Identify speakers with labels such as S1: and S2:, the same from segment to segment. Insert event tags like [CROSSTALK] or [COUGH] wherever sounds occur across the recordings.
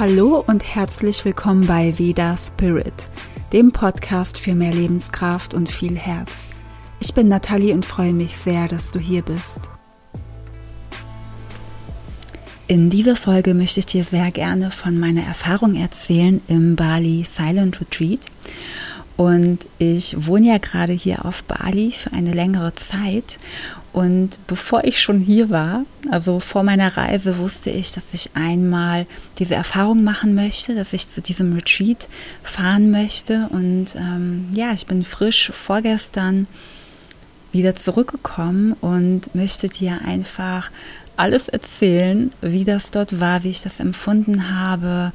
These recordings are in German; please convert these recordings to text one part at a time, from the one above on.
S1: Hallo und herzlich willkommen bei Veda Spirit, dem Podcast für mehr Lebenskraft und viel Herz. Ich bin Nathalie und freue mich sehr, dass du hier bist. In dieser Folge möchte ich dir sehr gerne von meiner Erfahrung erzählen im Bali Silent Retreat. Und ich wohne ja gerade hier auf Bali für eine längere Zeit und bevor ich schon hier war, also vor meiner Reise, wusste ich, dass ich einmal diese Erfahrung machen möchte, dass ich zu diesem Retreat fahren möchte. Und ähm, ja, ich bin frisch vorgestern wieder zurückgekommen und möchte dir einfach alles erzählen, wie das dort war, wie ich das empfunden habe,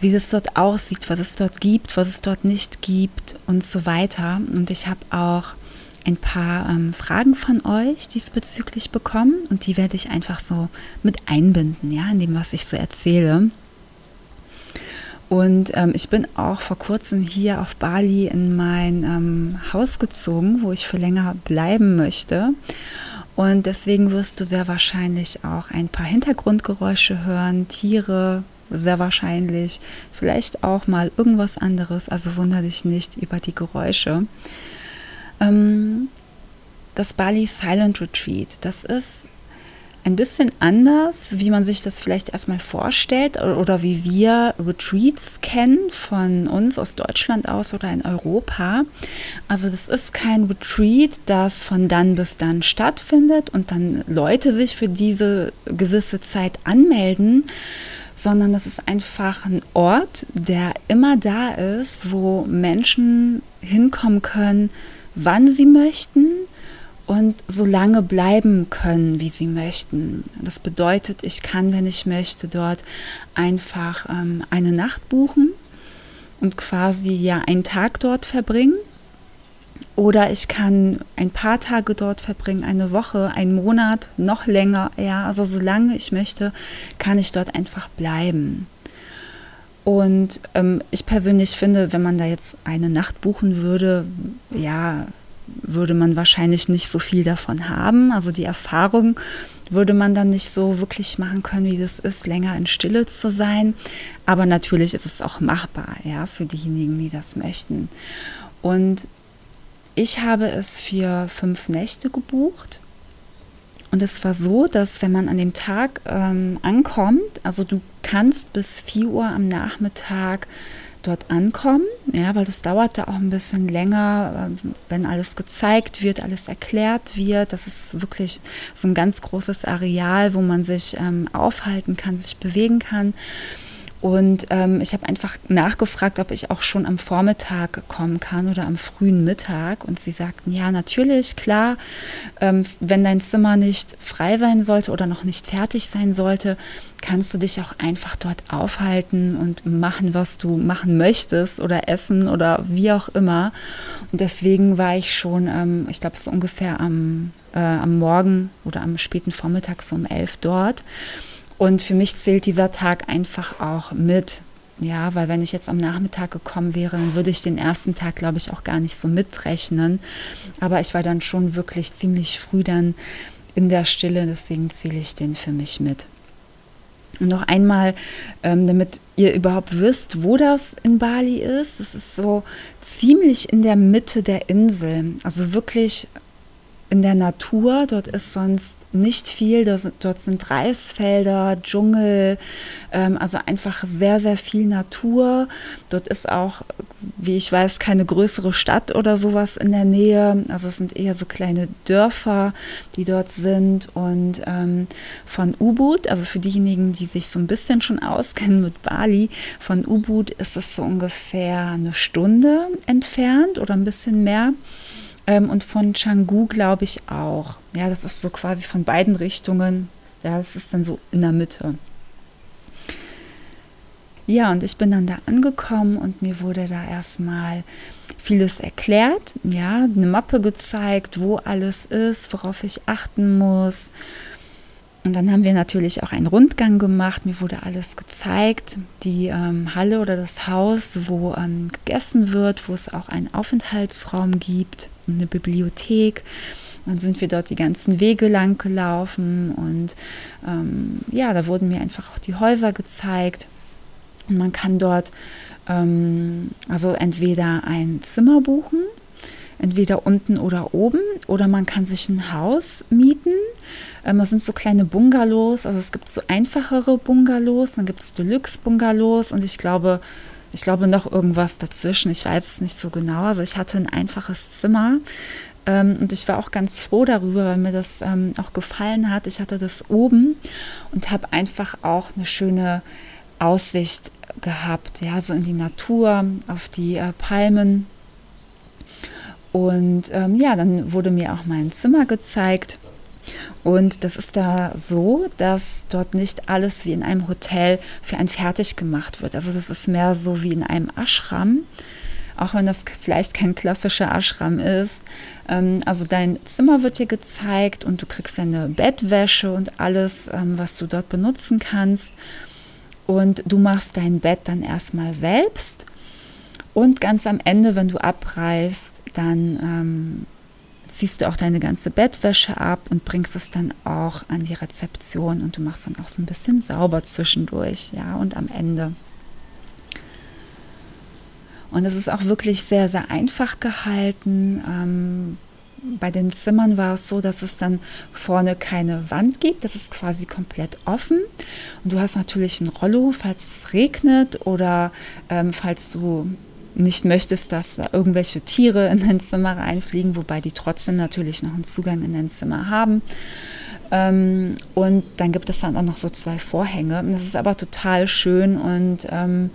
S1: wie es dort aussieht, was es dort gibt, was es dort nicht gibt und so weiter. Und ich habe auch ein paar ähm, Fragen von euch diesbezüglich bekommen und die werde ich einfach so mit einbinden, ja, in dem, was ich so erzähle. Und ähm, ich bin auch vor kurzem hier auf Bali in mein ähm, Haus gezogen, wo ich für länger bleiben möchte. Und deswegen wirst du sehr wahrscheinlich auch ein paar Hintergrundgeräusche hören, Tiere, sehr wahrscheinlich, vielleicht auch mal irgendwas anderes. Also wundere dich nicht über die Geräusche. Ähm, das Bali Silent Retreat, das ist ein bisschen anders, wie man sich das vielleicht erstmal vorstellt oder wie wir Retreats kennen von uns aus Deutschland aus oder in Europa. Also das ist kein Retreat, das von dann bis dann stattfindet und dann Leute sich für diese gewisse Zeit anmelden, sondern das ist einfach ein Ort, der immer da ist, wo Menschen hinkommen können, wann sie möchten und so lange bleiben können, wie sie möchten. Das bedeutet, ich kann, wenn ich möchte, dort einfach ähm, eine Nacht buchen und quasi ja einen Tag dort verbringen. Oder ich kann ein paar Tage dort verbringen, eine Woche, einen Monat, noch länger. Ja, also solange ich möchte, kann ich dort einfach bleiben. Und ähm, ich persönlich finde, wenn man da jetzt eine Nacht buchen würde, ja, würde man wahrscheinlich nicht so viel davon haben. Also die Erfahrung würde man dann nicht so wirklich machen können, wie das ist, länger in Stille zu sein. Aber natürlich ist es auch machbar, ja, für diejenigen, die das möchten. Und ich habe es für fünf Nächte gebucht und es war so, dass wenn man an dem Tag ähm, ankommt, also du kannst bis 4 Uhr am Nachmittag dort ankommen, ja, weil das dauert da auch ein bisschen länger, äh, wenn alles gezeigt wird, alles erklärt wird. Das ist wirklich so ein ganz großes Areal, wo man sich ähm, aufhalten kann, sich bewegen kann. Und ähm, ich habe einfach nachgefragt, ob ich auch schon am Vormittag kommen kann oder am frühen Mittag. Und sie sagten, ja, natürlich, klar, ähm, wenn dein Zimmer nicht frei sein sollte oder noch nicht fertig sein sollte, kannst du dich auch einfach dort aufhalten und machen, was du machen möchtest oder essen oder wie auch immer. Und deswegen war ich schon, ähm, ich glaube, so ungefähr am, äh, am Morgen oder am späten Vormittag so um elf dort. Und für mich zählt dieser Tag einfach auch mit. Ja, weil wenn ich jetzt am Nachmittag gekommen wäre, dann würde ich den ersten Tag, glaube ich, auch gar nicht so mitrechnen. Aber ich war dann schon wirklich ziemlich früh dann in der Stille, deswegen zähle ich den für mich mit. Und noch einmal, ähm, damit ihr überhaupt wisst, wo das in Bali ist. Es ist so ziemlich in der Mitte der Insel. Also wirklich in der Natur. Dort ist sonst nicht viel. Dort sind Reisfelder, Dschungel, ähm, also einfach sehr, sehr viel Natur. Dort ist auch, wie ich weiß, keine größere Stadt oder sowas in der Nähe. Also es sind eher so kleine Dörfer, die dort sind. Und ähm, von Ubud, also für diejenigen, die sich so ein bisschen schon auskennen mit Bali, von Ubud ist es so ungefähr eine Stunde entfernt oder ein bisschen mehr. Ähm, und von Canggu glaube ich auch. Ja, das ist so quasi von beiden Richtungen. Ja, das ist dann so in der Mitte. Ja, und ich bin dann da angekommen und mir wurde da erstmal vieles erklärt. Ja, eine Mappe gezeigt, wo alles ist, worauf ich achten muss. Und dann haben wir natürlich auch einen Rundgang gemacht. Mir wurde alles gezeigt. Die ähm, Halle oder das Haus, wo ähm, gegessen wird, wo es auch einen Aufenthaltsraum gibt eine Bibliothek. Dann sind wir dort die ganzen Wege lang gelaufen und ähm, ja, da wurden mir einfach auch die Häuser gezeigt. Und man kann dort ähm, also entweder ein Zimmer buchen, entweder unten oder oben, oder man kann sich ein Haus mieten. Ähm, das sind so kleine Bungalows, also es gibt so einfachere Bungalows, dann gibt es Deluxe-Bungalows und ich glaube, ich glaube noch irgendwas dazwischen. Ich weiß es nicht so genau. Also ich hatte ein einfaches Zimmer ähm, und ich war auch ganz froh darüber, weil mir das ähm, auch gefallen hat. Ich hatte das oben und habe einfach auch eine schöne Aussicht gehabt, ja, so in die Natur, auf die äh, Palmen. Und ähm, ja, dann wurde mir auch mein Zimmer gezeigt. Und das ist da so, dass dort nicht alles wie in einem Hotel für einen fertig gemacht wird. Also das ist mehr so wie in einem Ashram, auch wenn das vielleicht kein klassischer Ashram ist. Ähm, also dein Zimmer wird dir gezeigt und du kriegst deine Bettwäsche und alles, ähm, was du dort benutzen kannst. Und du machst dein Bett dann erstmal selbst. Und ganz am Ende, wenn du abreißt, dann ähm, ziehst du auch deine ganze Bettwäsche ab und bringst es dann auch an die Rezeption und du machst dann auch so ein bisschen sauber zwischendurch, ja, und am Ende. Und es ist auch wirklich sehr, sehr einfach gehalten. Ähm, bei den Zimmern war es so, dass es dann vorne keine Wand gibt. Das ist quasi komplett offen. Und du hast natürlich ein Rollo, falls es regnet oder ähm, falls du nicht möchtest, dass da irgendwelche Tiere in dein Zimmer reinfliegen, wobei die trotzdem natürlich noch einen Zugang in dein Zimmer haben. Ähm, und dann gibt es dann auch noch so zwei Vorhänge. Das ist aber total schön und ähm,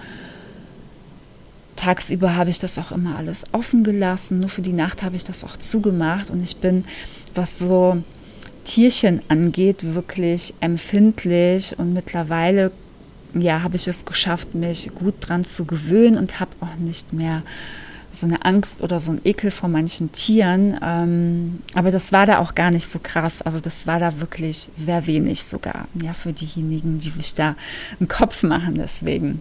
S1: tagsüber habe ich das auch immer alles offen gelassen. Nur für die Nacht habe ich das auch zugemacht und ich bin, was so Tierchen angeht, wirklich empfindlich und mittlerweile ja, habe ich es geschafft, mich gut dran zu gewöhnen und habe auch nicht mehr so eine Angst oder so ein Ekel vor manchen Tieren. Ähm, aber das war da auch gar nicht so krass. Also das war da wirklich sehr wenig sogar, ja, für diejenigen, die sich da einen Kopf machen deswegen.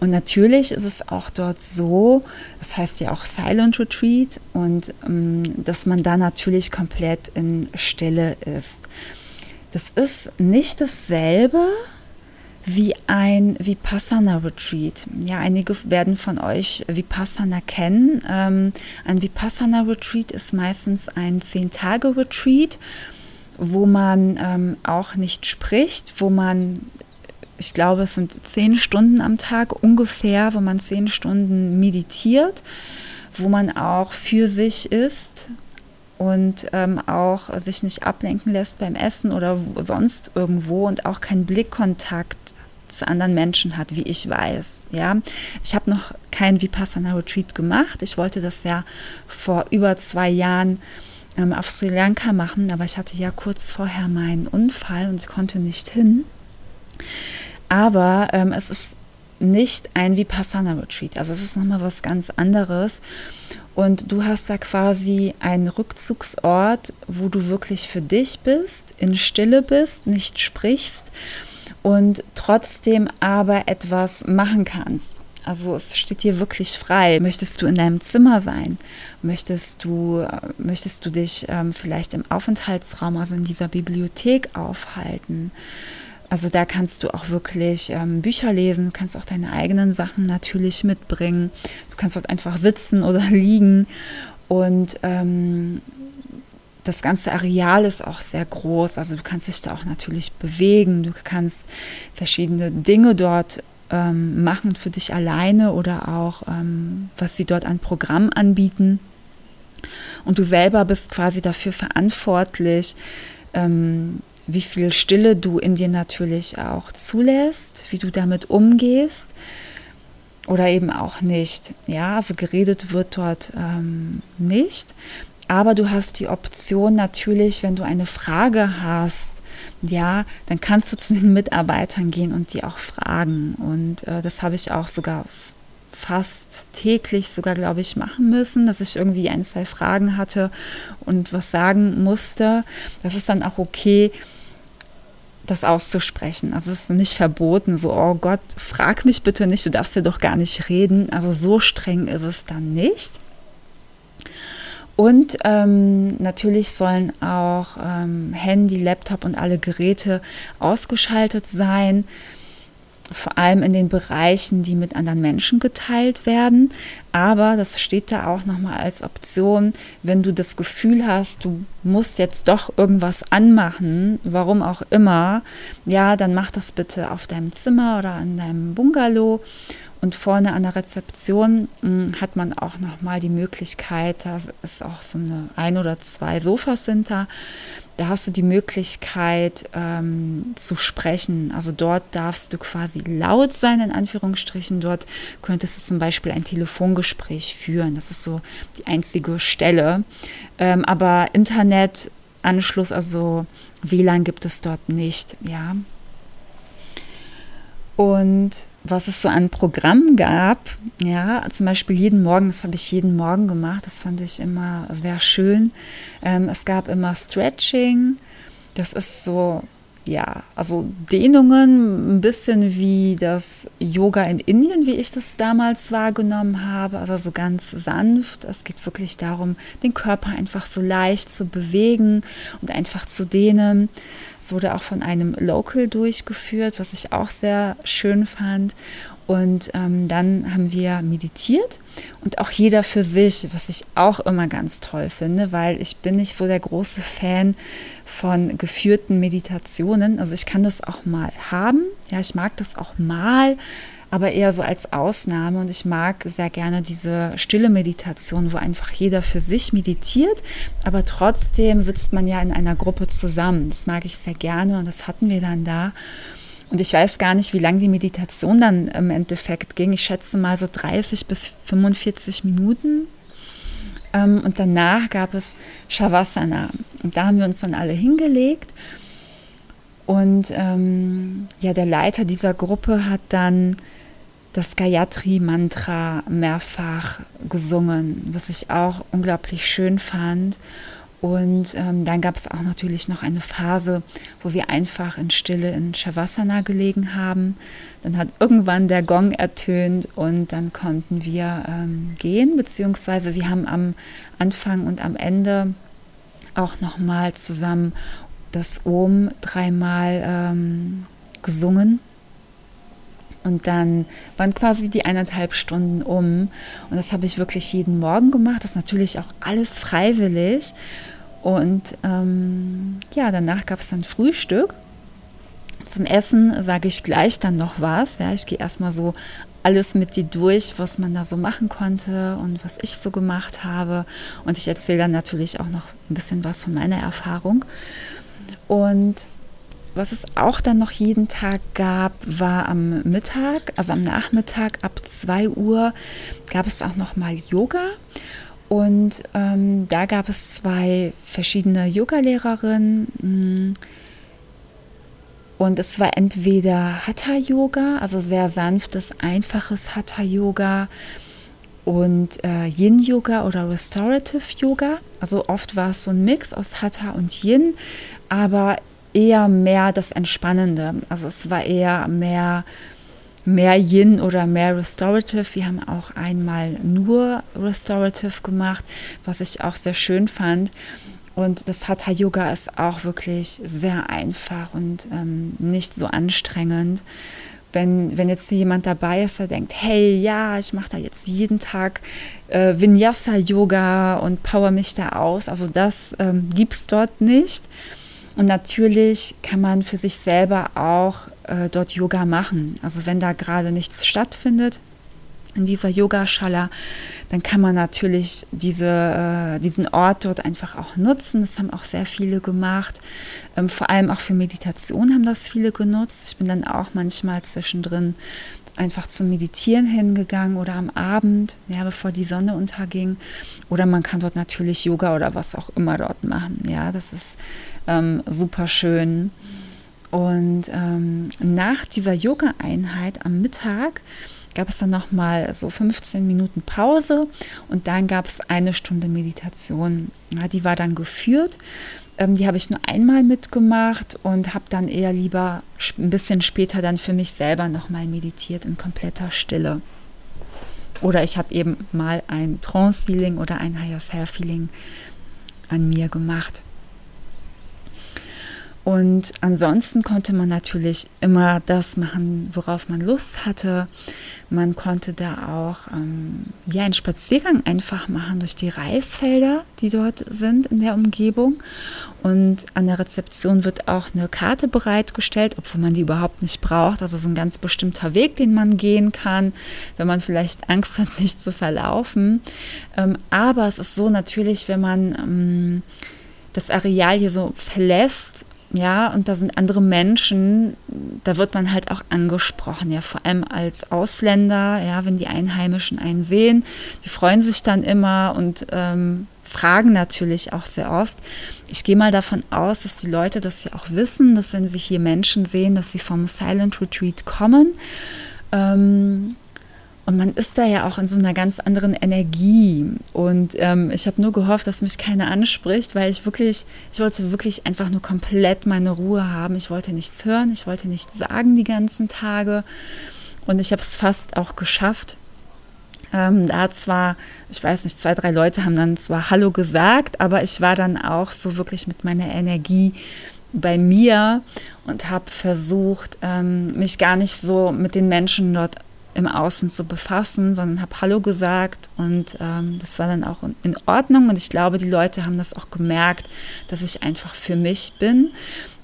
S1: Und natürlich ist es auch dort so, das heißt ja auch Silent Retreat, und ähm, dass man da natürlich komplett in Stille ist. Das ist nicht dasselbe wie ein Vipassana Retreat. Ja, einige werden von euch Vipassana kennen. Ähm, ein Vipassana Retreat ist meistens ein Zehn-Tage-Retreat, wo man ähm, auch nicht spricht, wo man, ich glaube, es sind zehn Stunden am Tag ungefähr, wo man zehn Stunden meditiert, wo man auch für sich ist, und ähm, auch sich nicht ablenken lässt beim Essen oder sonst irgendwo und auch keinen Blickkontakt zu anderen Menschen hat, wie ich weiß. Ja, ich habe noch kein Vipassana Retreat gemacht. Ich wollte das ja vor über zwei Jahren ähm, auf Sri Lanka machen, aber ich hatte ja kurz vorher meinen Unfall und ich konnte nicht hin. Aber ähm, es ist nicht ein Vipassana Retreat, also es ist nochmal was ganz anderes. Und du hast da quasi einen Rückzugsort, wo du wirklich für dich bist, in Stille bist, nicht sprichst und trotzdem aber etwas machen kannst. Also es steht dir wirklich frei. Möchtest du in deinem Zimmer sein? Möchtest du, möchtest du dich ähm, vielleicht im Aufenthaltsraum, also in dieser Bibliothek aufhalten? Also da kannst du auch wirklich ähm, Bücher lesen, du kannst auch deine eigenen Sachen natürlich mitbringen. Du kannst dort einfach sitzen oder [LAUGHS] liegen. Und ähm, das ganze Areal ist auch sehr groß. Also du kannst dich da auch natürlich bewegen. Du kannst verschiedene Dinge dort ähm, machen für dich alleine oder auch, ähm, was sie dort an Programm anbieten. Und du selber bist quasi dafür verantwortlich, ähm, wie viel Stille du in dir natürlich auch zulässt, wie du damit umgehst oder eben auch nicht. Ja, also geredet wird dort ähm, nicht, aber du hast die Option natürlich, wenn du eine Frage hast, ja, dann kannst du zu den Mitarbeitern gehen und die auch fragen. Und äh, das habe ich auch sogar fast täglich sogar, glaube ich, machen müssen, dass ich irgendwie ein, zwei Fragen hatte und was sagen musste. Das ist dann auch okay, das auszusprechen. Also es ist nicht verboten, so, oh Gott, frag mich bitte nicht, du darfst ja doch gar nicht reden. Also so streng ist es dann nicht. Und ähm, natürlich sollen auch ähm, Handy, Laptop und alle Geräte ausgeschaltet sein vor allem in den Bereichen, die mit anderen Menschen geteilt werden. Aber das steht da auch nochmal als Option, wenn du das Gefühl hast, du musst jetzt doch irgendwas anmachen, warum auch immer, ja, dann mach das bitte auf deinem Zimmer oder in deinem Bungalow. Und vorne an der Rezeption mh, hm, hat man auch nochmal die Möglichkeit, da ist auch so eine ein oder zwei Sofas sind da, da hast du die Möglichkeit ähm, zu sprechen. Also dort darfst du quasi laut sein, in Anführungsstrichen. Dort könntest du zum Beispiel ein Telefongespräch führen. Das ist so die einzige Stelle. Ähm, aber Internetanschluss, also WLAN gibt es dort nicht, ja. Und was es so an Programmen gab. Ja, zum Beispiel jeden Morgen, das habe ich jeden Morgen gemacht, das fand ich immer sehr schön. Ähm, es gab immer Stretching, das ist so ja, also Dehnungen, ein bisschen wie das Yoga in Indien, wie ich das damals wahrgenommen habe, aber so ganz sanft. Es geht wirklich darum, den Körper einfach so leicht zu bewegen und einfach zu dehnen. Es wurde auch von einem Local durchgeführt, was ich auch sehr schön fand. Und ähm, dann haben wir meditiert und auch jeder für sich, was ich auch immer ganz toll finde, weil ich bin nicht so der große Fan von geführten Meditationen. Also ich kann das auch mal haben, ja, ich mag das auch mal, aber eher so als Ausnahme. Und ich mag sehr gerne diese stille Meditation, wo einfach jeder für sich meditiert, aber trotzdem sitzt man ja in einer Gruppe zusammen. Das mag ich sehr gerne und das hatten wir dann da. Und ich weiß gar nicht, wie lange die Meditation dann im Endeffekt ging. Ich schätze mal so 30 bis 45 Minuten. Ähm, und danach gab es Shavasana. Und da haben wir uns dann alle hingelegt. Und ähm, ja, der Leiter dieser Gruppe hat dann das Gayatri-Mantra mehrfach gesungen, was ich auch unglaublich schön fand. Und ähm, dann gab es auch natürlich noch eine Phase, wo wir einfach in Stille in Shavasana gelegen haben. Dann hat irgendwann der Gong ertönt und dann konnten wir ähm, gehen, beziehungsweise wir haben am Anfang und am Ende auch nochmal zusammen das Om dreimal ähm, gesungen. Und dann waren quasi die eineinhalb Stunden um. Und das habe ich wirklich jeden Morgen gemacht. Das ist natürlich auch alles freiwillig. Und ähm, ja, danach gab es dann Frühstück. Zum Essen sage ich gleich dann noch was. Ja, ich gehe erstmal so alles mit dir durch, was man da so machen konnte und was ich so gemacht habe. Und ich erzähle dann natürlich auch noch ein bisschen was von meiner Erfahrung. Und was es auch dann noch jeden Tag gab, war am Mittag, also am Nachmittag ab 2 Uhr, gab es auch noch mal Yoga. Und ähm, da gab es zwei verschiedene Yoga-Lehrerinnen. Mm, und es war entweder Hatha-Yoga, also sehr sanftes, einfaches Hatha-Yoga und äh, Yin-Yoga oder Restorative Yoga. Also oft war es so ein Mix aus Hatha und Yin, aber eher mehr das Entspannende. Also es war eher mehr, mehr Yin oder mehr Restorative. Wir haben auch einmal nur Restorative gemacht, was ich auch sehr schön fand. Und das Hatha Yoga ist auch wirklich sehr einfach und ähm, nicht so anstrengend. Wenn, wenn jetzt jemand dabei ist, der denkt, hey, ja, ich mache da jetzt jeden Tag äh, Vinyasa Yoga und power mich da aus. Also das ähm, gibt es dort nicht. Und natürlich kann man für sich selber auch äh, dort Yoga machen. Also wenn da gerade nichts stattfindet in dieser Yogaschala, dann kann man natürlich diese, äh, diesen Ort dort einfach auch nutzen. Das haben auch sehr viele gemacht. Ähm, vor allem auch für Meditation haben das viele genutzt. Ich bin dann auch manchmal zwischendrin einfach zum Meditieren hingegangen oder am Abend, ja, bevor die Sonne unterging. Oder man kann dort natürlich Yoga oder was auch immer dort machen. Ja, das ist ähm, super schön. Und ähm, nach dieser Yoga-Einheit am Mittag gab es dann nochmal so 15 Minuten Pause und dann gab es eine Stunde Meditation. Ja, die war dann geführt. Ähm, die habe ich nur einmal mitgemacht und habe dann eher lieber ein bisschen später dann für mich selber nochmal meditiert in kompletter Stille. oder ich habe eben mal ein Trance-Feeling oder ein Higher Self-Feeling an mir gemacht. Und ansonsten konnte man natürlich immer das machen, worauf man Lust hatte. Man konnte da auch ähm, ja, einen Spaziergang einfach machen durch die Reisfelder, die dort sind in der Umgebung. Und an der Rezeption wird auch eine Karte bereitgestellt, obwohl man die überhaupt nicht braucht. Also so ein ganz bestimmter Weg, den man gehen kann, wenn man vielleicht Angst hat, [LAUGHS] sich zu verlaufen. Ähm, aber es ist so natürlich, wenn man ähm, das Areal hier so verlässt, ja, und da sind andere Menschen, da wird man halt auch angesprochen, ja, vor allem als Ausländer, ja, wenn die Einheimischen einen sehen, die freuen sich dann immer und ähm, fragen natürlich auch sehr oft. Ich gehe mal davon aus, dass die Leute das ja auch wissen, dass wenn sie hier Menschen sehen, dass sie vom Silent Retreat kommen. Ähm, und man ist da ja auch in so einer ganz anderen Energie. Und ähm, ich habe nur gehofft, dass mich keiner anspricht, weil ich wirklich, ich wollte wirklich einfach nur komplett meine Ruhe haben. Ich wollte nichts hören, ich wollte nichts sagen die ganzen Tage. Und ich habe es fast auch geschafft. Ähm, da zwar, ich weiß nicht, zwei, drei Leute haben dann zwar Hallo gesagt, aber ich war dann auch so wirklich mit meiner Energie bei mir und habe versucht, ähm, mich gar nicht so mit den Menschen dort im Außen zu befassen, sondern habe Hallo gesagt und ähm, das war dann auch in Ordnung und ich glaube, die Leute haben das auch gemerkt, dass ich einfach für mich bin.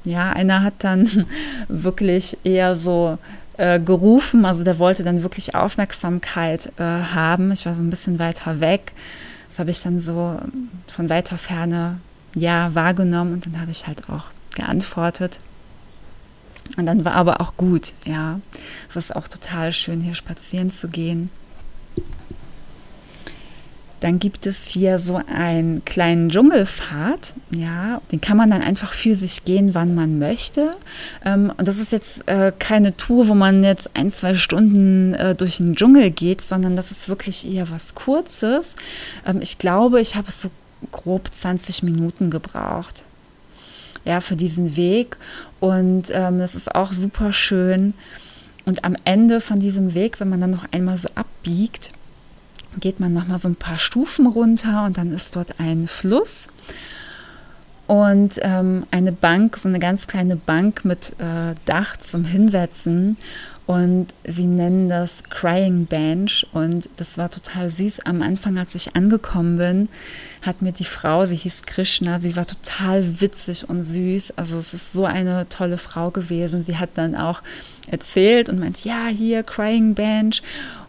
S1: Ja, einer hat dann [LAUGHS] wirklich eher so äh, gerufen, also der wollte dann wirklich Aufmerksamkeit äh, haben. Ich war so ein bisschen weiter weg. Das habe ich dann so von weiter Ferne ja wahrgenommen und dann habe ich halt auch geantwortet. Und dann war aber auch gut, ja. Es ist auch total schön, hier spazieren zu gehen. Dann gibt es hier so einen kleinen Dschungelpfad, ja, den kann man dann einfach für sich gehen, wann man möchte. Ähm, und das ist jetzt äh, keine Tour, wo man jetzt ein, zwei Stunden äh, durch den Dschungel geht, sondern das ist wirklich eher was Kurzes. Ähm, ich glaube, ich habe es so grob 20 Minuten gebraucht ja, für diesen Weg. Und ähm, das ist auch super schön. Und am Ende von diesem Weg, wenn man dann noch einmal so abbiegt, geht man noch mal so ein paar Stufen runter und dann ist dort ein Fluss und ähm, eine Bank, so eine ganz kleine Bank mit äh, Dach zum Hinsetzen und sie nennen das Crying Bench und das war total süß. Am Anfang, als ich angekommen bin, hat mir die Frau, sie hieß Krishna, sie war total witzig und süß. Also es ist so eine tolle Frau gewesen. Sie hat dann auch erzählt und meint, ja, hier Crying Bench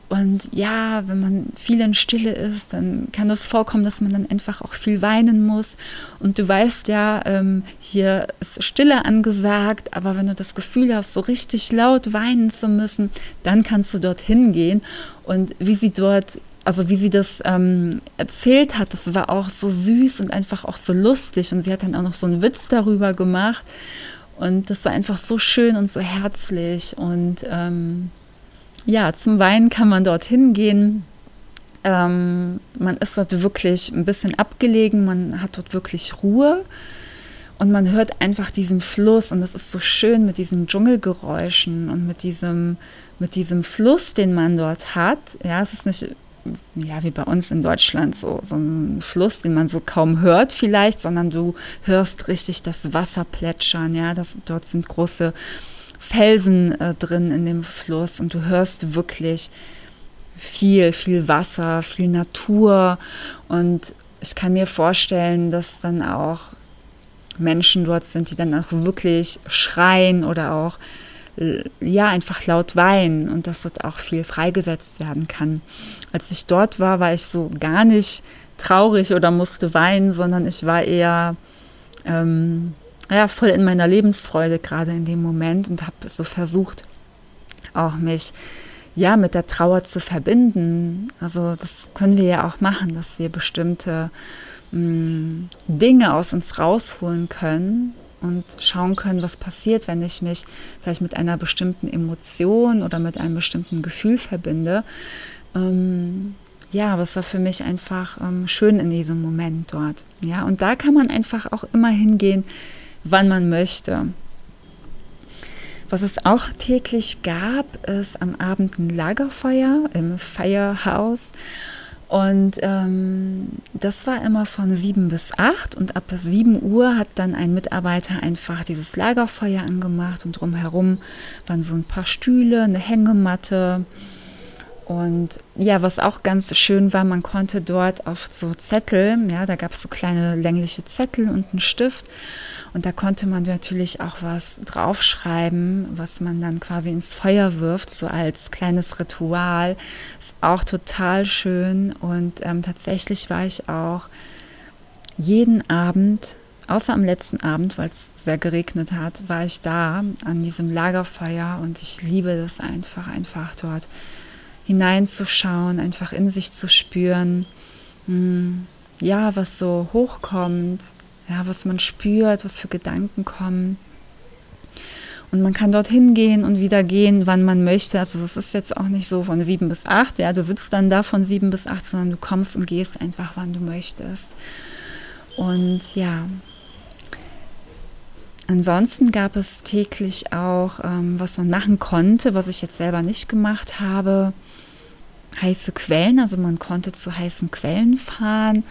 S1: und ja, wenn man viel in Stille ist, dann kann das vorkommen, dass man dann einfach auch viel weinen muss. Und du weißt ja, ähm, hier ist Stille angesagt, aber wenn du das Gefühl hast, so richtig laut weinen zu müssen, dann kannst du dorthin gehen. Und wie sie dort, also wie sie das ähm, erzählt hat, das war auch so süß und einfach auch so lustig. Und sie hat dann auch noch so einen Witz darüber gemacht. Und das war einfach so schön und so herzlich. Und ähm, ja, zum Weinen kann man dorthin gehen. Ähm, man ist dort wirklich ein bisschen abgelegen, man hat dort wirklich Ruhe und man hört einfach diesen Fluss und das ist so schön mit diesen Dschungelgeräuschen und mit diesem, mit diesem Fluss, den man dort hat. Ja, es ist nicht ja, wie bei uns in Deutschland, so, so ein Fluss, den man so kaum hört vielleicht, sondern du hörst richtig das Wasser plätschern, ja, das, dort sind große Felsen äh, drin in dem Fluss und du hörst wirklich viel, viel Wasser, viel Natur und ich kann mir vorstellen, dass dann auch Menschen dort sind, die dann auch wirklich schreien oder auch äh, ja einfach laut weinen und dass dort auch viel freigesetzt werden kann. Als ich dort war, war ich so gar nicht traurig oder musste weinen, sondern ich war eher ähm, ja, voll in meiner Lebensfreude gerade in dem Moment und habe so versucht, auch mich ja mit der Trauer zu verbinden. Also das können wir ja auch machen, dass wir bestimmte mh, mm, Dinge aus uns rausholen können und schauen können, was passiert, wenn ich mich vielleicht mit einer bestimmten Emotion oder mit einem bestimmten Gefühl verbinde. Ähm, ja, es war für mich einfach ähm, schön in diesem Moment dort. Ja, und da kann man einfach auch immer hingehen, wann man möchte. Was es auch täglich gab, ist am Abend ein Lagerfeuer im Firehouse. Und ähm, das war immer von sieben bis acht und ab sieben Uhr hat dann ein Mitarbeiter einfach dieses Lagerfeuer angemacht und drumherum waren so ein paar Stühle, eine Hängematte. Und ja, was auch ganz schön war, man konnte dort auf so Zettel, ja, da gab es so kleine längliche Zettel und einen Stift und da konnte man natürlich auch was draufschreiben, was man dann quasi ins Feuer wirft, so als kleines Ritual. Ist auch total schön. Und ähm, tatsächlich war ich auch jeden Abend, außer am letzten Abend, weil es sehr geregnet hat, war ich da an diesem Lagerfeuer und ich liebe das einfach, einfach dort hineinzuschauen, einfach in sich zu spüren. Hm, ja, was so hochkommt, ja, was man spürt, was für Gedanken kommen. Und man kann dorthin gehen und wieder gehen, wann man möchte. Also es ist jetzt auch nicht so von sieben bis acht, ja, du sitzt dann da von sieben bis acht, sondern du kommst und gehst einfach, wann du möchtest. Und ja, ansonsten gab es täglich auch, ähm, was man machen konnte, was ich jetzt selber nicht gemacht habe, heiße Quellen. Also man konnte zu heißen Quellen fahren.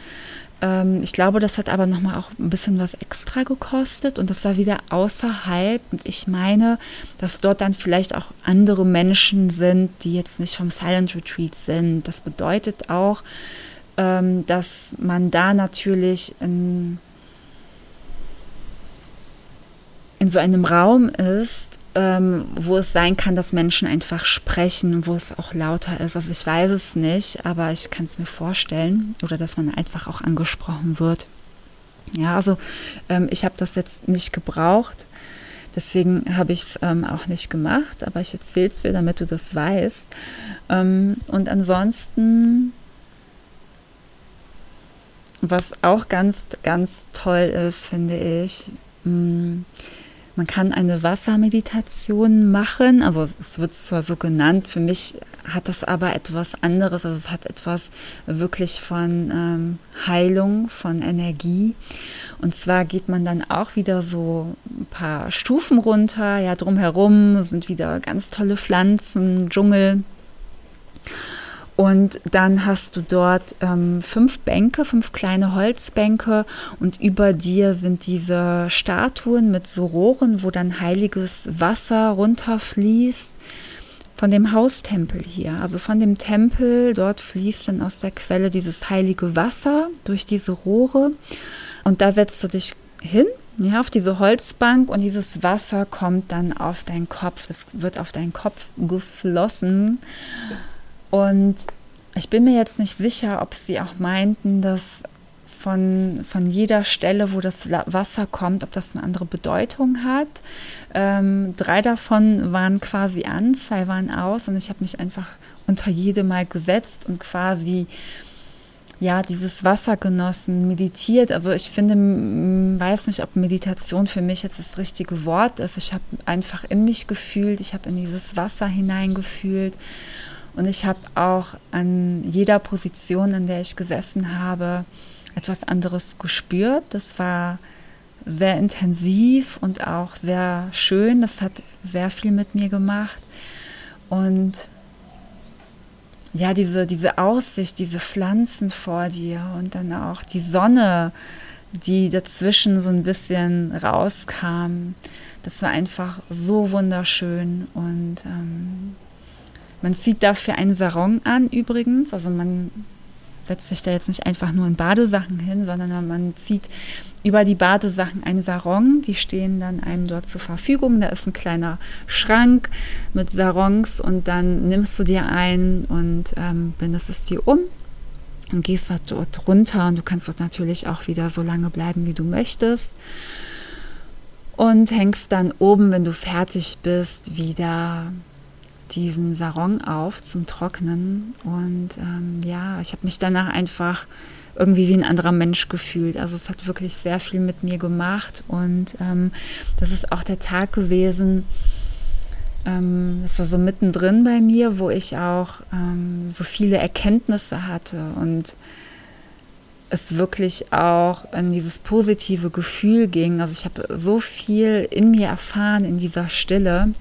S1: Ähm, ich glaube, das hat aber nochmal auch ein bisschen was extra gekostet und das war wieder außerhalb. Und ich meine, dass dort dann vielleicht auch andere Menschen sind, die jetzt nicht vom Silent Retreat sind. Das bedeutet auch, ähm, dass man da natürlich in, in so einem Raum ist, ähm, wo es sein kann, dass Menschen einfach sprechen, wo es auch lauter ist. Also ich weiß es nicht, aber ich kann es mir vorstellen oder dass man einfach auch angesprochen wird. Ja, also ähm, ich habe das jetzt nicht gebraucht, deswegen habe ich es ähm, auch nicht gemacht, aber ich erzähle es dir, damit du das weißt. Ähm, und ansonsten, was auch ganz, ganz toll ist, finde ich, mh, mm, man kann eine Wassermeditation machen, also es wird zwar so genannt, für mich hat das aber etwas anderes, also es hat etwas wirklich von ähm, Heilung, von Energie. Und zwar geht man dann auch wieder so ein paar Stufen runter, ja, drumherum sind wieder ganz tolle Pflanzen, Dschungel. Und dann hast du dort ähm, fünf Bänke, fünf kleine Holzbänke und über dir sind diese Statuen mit so Rohren, wo dann heiliges Wasser runterfließt von dem Haustempel hier. Also von dem Tempel, dort fließt dann aus der Quelle dieses heilige Wasser durch diese Rohre. Und da setzt du dich hin, ja, auf diese Holzbank und dieses Wasser kommt dann auf deinen Kopf. Es wird auf deinen Kopf geflossen. Und ich bin mir jetzt nicht sicher, ob sie auch meinten, dass von, von jeder Stelle, wo das Wasser kommt, ob das eine andere Bedeutung hat. Ähm, drei davon waren quasi an, zwei waren aus und ich habe mich einfach unter jede mal gesetzt und quasi ja, dieses Wasser genossen, meditiert. Also ich finde, weiß nicht, ob Meditation für mich jetzt das richtige Wort ist. Ich habe einfach in mich gefühlt, ich habe in dieses Wasser hineingefühlt und ich habe auch an jeder Position, in der ich gesessen habe, etwas anderes gespürt. Das war sehr intensiv und auch sehr schön. Das hat sehr viel mit mir gemacht. Und ja, diese, diese Aussicht, diese Pflanzen vor dir und dann auch die Sonne, die dazwischen so ein bisschen rauskam, das war einfach so wunderschön und ähm, man zieht dafür einen Sarong an übrigens. Also man setzt sich da jetzt nicht einfach nur in Badesachen hin, sondern man zieht über die Badesachen einen Sarong. Die stehen dann einem dort zur Verfügung. Da ist ein kleiner Schrank mit Sarongs und dann nimmst du dir einen und ähm, bindest es dir um und gehst dort runter und du kannst dort natürlich auch wieder so lange bleiben, wie du möchtest. Und hängst dann oben, wenn du fertig bist, wieder diesen Sarong auf zum Trocknen. Und ähm, ja, ich habe mich danach einfach irgendwie wie ein anderer Mensch gefühlt. Also es hat wirklich sehr viel mit mir gemacht. Und ähm, das ist auch der Tag gewesen, ähm, das war so mittendrin bei mir, wo ich auch ähm, so viele Erkenntnisse hatte und es wirklich auch in dieses positive Gefühl ging. Also ich habe so viel in mir erfahren in dieser Stille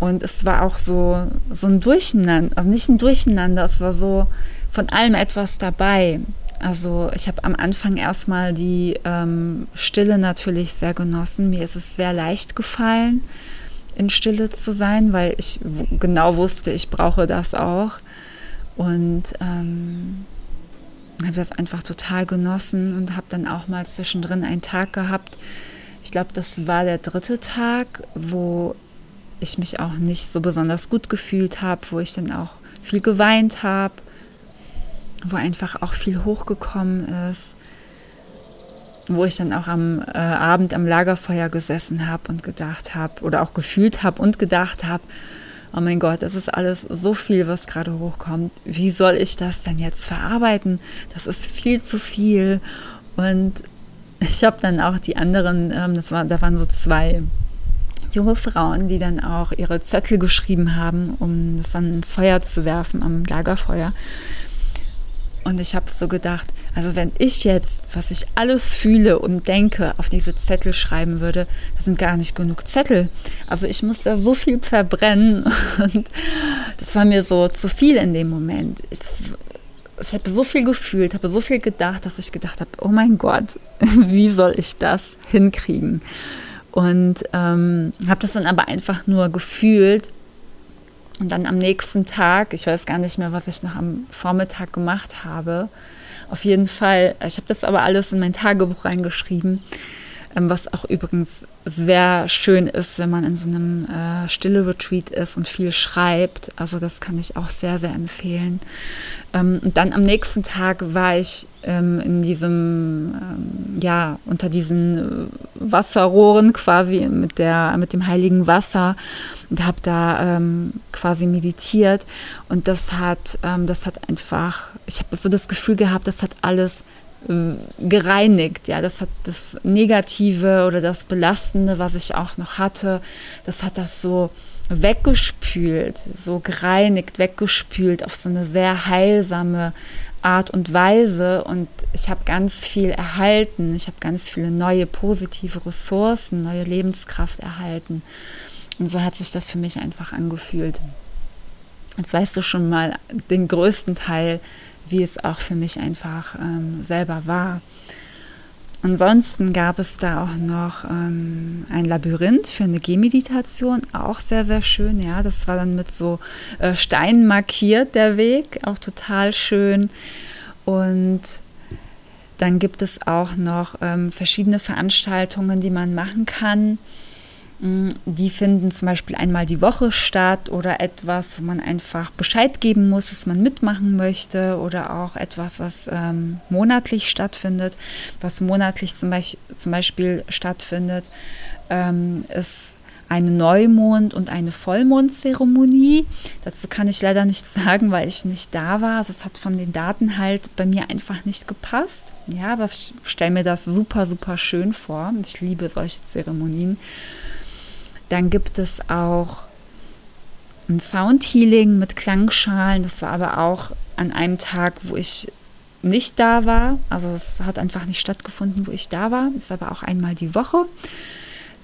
S1: Und es war auch so, so ein Durcheinander, also nicht ein Durcheinander, es war so von allem etwas dabei. Also ich habe am Anfang erstmal die ähm, Stille natürlich sehr genossen. Mir ist es sehr leicht gefallen, in Stille zu sein, weil ich genau wusste, ich brauche das auch. Und ähm, habe das einfach total genossen und habe dann auch mal zwischendrin einen Tag gehabt. Ich glaube, das war der dritte Tag, wo ich mich auch nicht so besonders gut gefühlt habe, wo ich dann auch viel geweint habe, wo einfach auch viel hochgekommen ist, wo ich dann auch am äh, Abend am Lagerfeuer gesessen habe und gedacht habe oder auch gefühlt habe und gedacht habe, oh mein Gott, das ist alles so viel, was gerade hochkommt. Wie soll ich das denn jetzt verarbeiten? Das ist viel zu viel. Und ich habe dann auch die anderen, ähm, das war, da waren so zwei junge Frauen, die dann auch ihre Zettel geschrieben haben, um das dann ins Feuer zu werfen am Lagerfeuer. Und ich habe so gedacht, also wenn ich jetzt, was ich alles fühle und denke, auf diese Zettel schreiben würde, das sind gar nicht genug Zettel. Also ich muss da so viel verbrennen [LAUGHS] und das war mir so zu viel in dem Moment. Ich, ich habe so viel gefühlt, habe so viel gedacht, dass ich gedacht habe, oh mein Gott, [LAUGHS] wie soll ich das hinkriegen? Und ähm, habe das dann aber einfach nur gefühlt und dann am nächsten Tag, ich weiß gar nicht mehr, was ich noch am Vormittag gemacht habe. Auf jeden Fall, ich habe das aber alles in mein Tagebuch reingeschrieben, ähm, was auch übrigens sehr schön ist, wenn man in so einem äh, Stille-Retreat ist und viel schreibt. Also das kann ich auch sehr, sehr empfehlen. Ähm, und dann am nächsten Tag war ich ähm, in diesem, ähm, ja, unter diesen äh, Wasserrohren quasi mit, der, mit dem heiligen Wasser und habe da ähm, quasi meditiert. Und das hat, ähm, das hat einfach, ich habe so das Gefühl gehabt, das hat alles gereinigt. Ja, das hat das Negative oder das Belastende, was ich auch noch hatte, das hat das so weggespült, so gereinigt, weggespült auf so eine sehr heilsame Art und Weise. Und ich habe ganz viel erhalten. Ich habe ganz viele neue positive Ressourcen, neue Lebenskraft erhalten. Und so hat sich das für mich einfach angefühlt. Jetzt weißt du schon mal den größten Teil, wie es auch für mich einfach ähm, selber war. Ansonsten gab es da auch noch ähm, ein Labyrinth für eine Gehmeditation, auch sehr, sehr schön. Ja, das war dann mit so äh, Steinen markiert, der Weg, auch total schön. Und dann gibt es auch noch ähm, verschiedene Veranstaltungen, die man machen kann. Mm, die finden zum Beispiel einmal die Woche statt oder etwas, wo man einfach Bescheid geben muss, dass man mitmachen möchte oder auch etwas, was ähm, monatlich stattfindet. Was monatlich zum Beispiel, zum Beispiel stattfindet, ähm, ist eine Neumond- und eine Vollmondzeremonie. Dazu kann ich leider nichts [LAUGHS] sagen, weil ich nicht da war. Also es hat von den Daten halt bei mir einfach nicht gepasst. Ja, aber ich stelle mir das super, super schön vor. Ich liebe solche Zeremonien. Dann gibt es auch ein Soundhealing mit Klangschalen. Das war aber auch an einem Tag, wo ich nicht da war. Also es hat einfach nicht stattgefunden, wo ich da war. Ist aber auch einmal die Woche.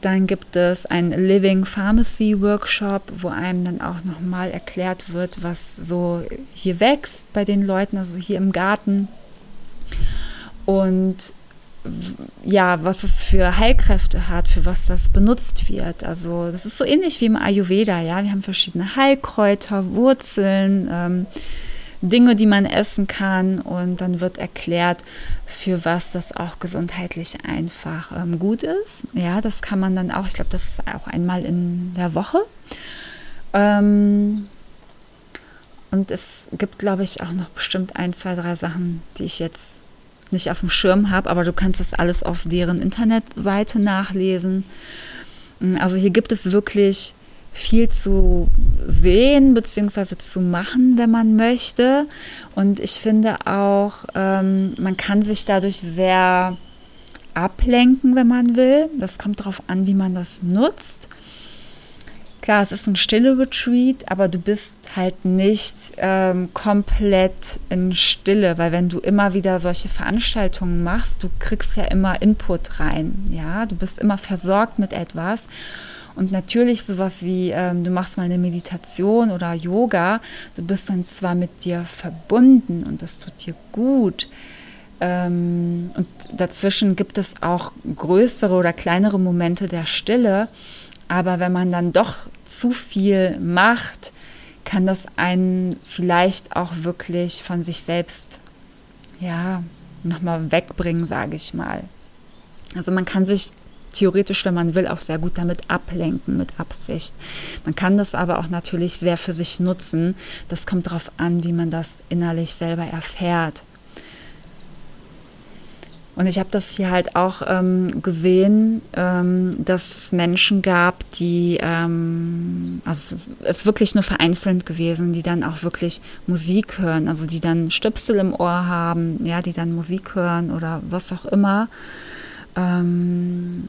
S1: Dann gibt es ein Living Pharmacy Workshop, wo einem dann auch nochmal erklärt wird, was so hier wächst bei den Leuten, also hier im Garten. Und ja, was es für Heilkräfte hat, für was das benutzt wird. Also das ist so ähnlich wie im Ayurveda, ja. Wir haben verschiedene Heilkräuter, Wurzeln, ähm, Dinge, die man essen kann und dann wird erklärt, für was das auch gesundheitlich einfach ähm, gut ist. Ja, das kann man dann auch, ich glaube, das ist auch einmal in der Woche. Ähm, und es gibt, glaube ich, auch noch bestimmt ein, zwei, drei Sachen, die ich jetzt nicht auf dem Schirm habe, aber du kannst das alles auf deren Internetseite nachlesen. Mm, also hier gibt es wirklich viel zu sehen bzw. zu machen, wenn man möchte. Und ich finde auch, ähm, man kann sich dadurch sehr ablenken, wenn man will. Das kommt darauf an, wie man das nutzt. Klar, es ist ein stille Retreat, aber du bist halt nicht ähm, komplett in Stille, weil wenn du immer wieder solche Veranstaltungen machst, du kriegst ja immer Input rein, ja, du bist immer versorgt mit etwas Und natürlich sowas wie, ähm, du machst mal eine Meditation oder Yoga, du bist dann zwar mit dir verbunden und das tut dir gut. Ähm, und dazwischen gibt es auch größere oder kleinere Momente der Stille. Aber wenn man dann doch zu viel macht, kann das einen vielleicht auch wirklich von sich selbst, ja, nochmal wegbringen, sage ich mal. Also man kann sich theoretisch, wenn man will, auch sehr gut damit ablenken, mit Absicht. Man kann das aber auch natürlich sehr für sich nutzen. Das kommt darauf an, wie man das innerlich selber erfährt. Und ich habe das hier halt auch ähm, gesehen, ähm, dass es Menschen gab, die, ähm, also es ist wirklich nur vereinzelt gewesen, die dann auch wirklich Musik hören, also die dann Stöpsel im Ohr haben, ja, die dann Musik hören oder was auch immer. Ähm,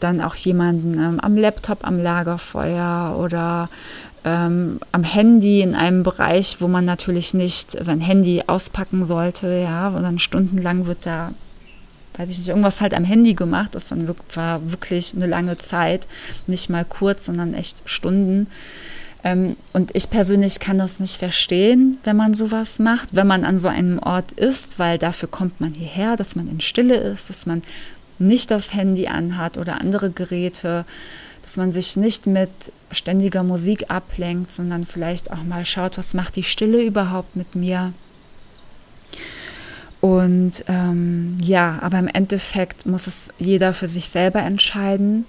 S1: dann auch jemanden ähm, am Laptop am Lagerfeuer oder ähm, am Handy in einem Bereich, wo man natürlich nicht sein Handy auspacken sollte, ja, und dann stundenlang wird da, weiß ich nicht, irgendwas halt am Handy gemacht. Das dann war wirklich eine lange Zeit, nicht mal kurz, sondern echt Stunden. Ähm, und ich persönlich kann das nicht verstehen, wenn man sowas macht, wenn man an so einem Ort ist, weil dafür kommt man hierher, dass man in Stille ist, dass man nicht das Handy anhat oder andere Geräte, dass man sich nicht mit ständiger Musik ablenkt, sondern vielleicht auch mal schaut, was macht die Stille überhaupt mit mir. Und ähm, ja, aber im Endeffekt muss es jeder für sich selber entscheiden.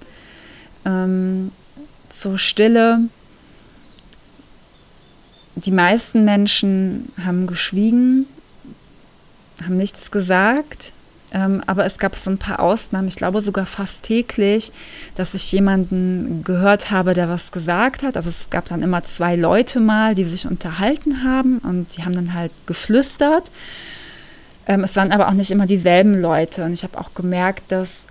S1: Ähm, zur Stille. Die meisten Menschen haben geschwiegen, haben nichts gesagt. Ähm, aber es gab so ein paar Ausnahmen, ich glaube sogar fast täglich, dass ich jemanden gehört habe, der was gesagt hat. Also es gab dann immer zwei Leute mal, die sich unterhalten haben und die haben dann halt geflüstert. Ähm, es waren aber auch nicht immer dieselben Leute und ich habe auch gemerkt, dass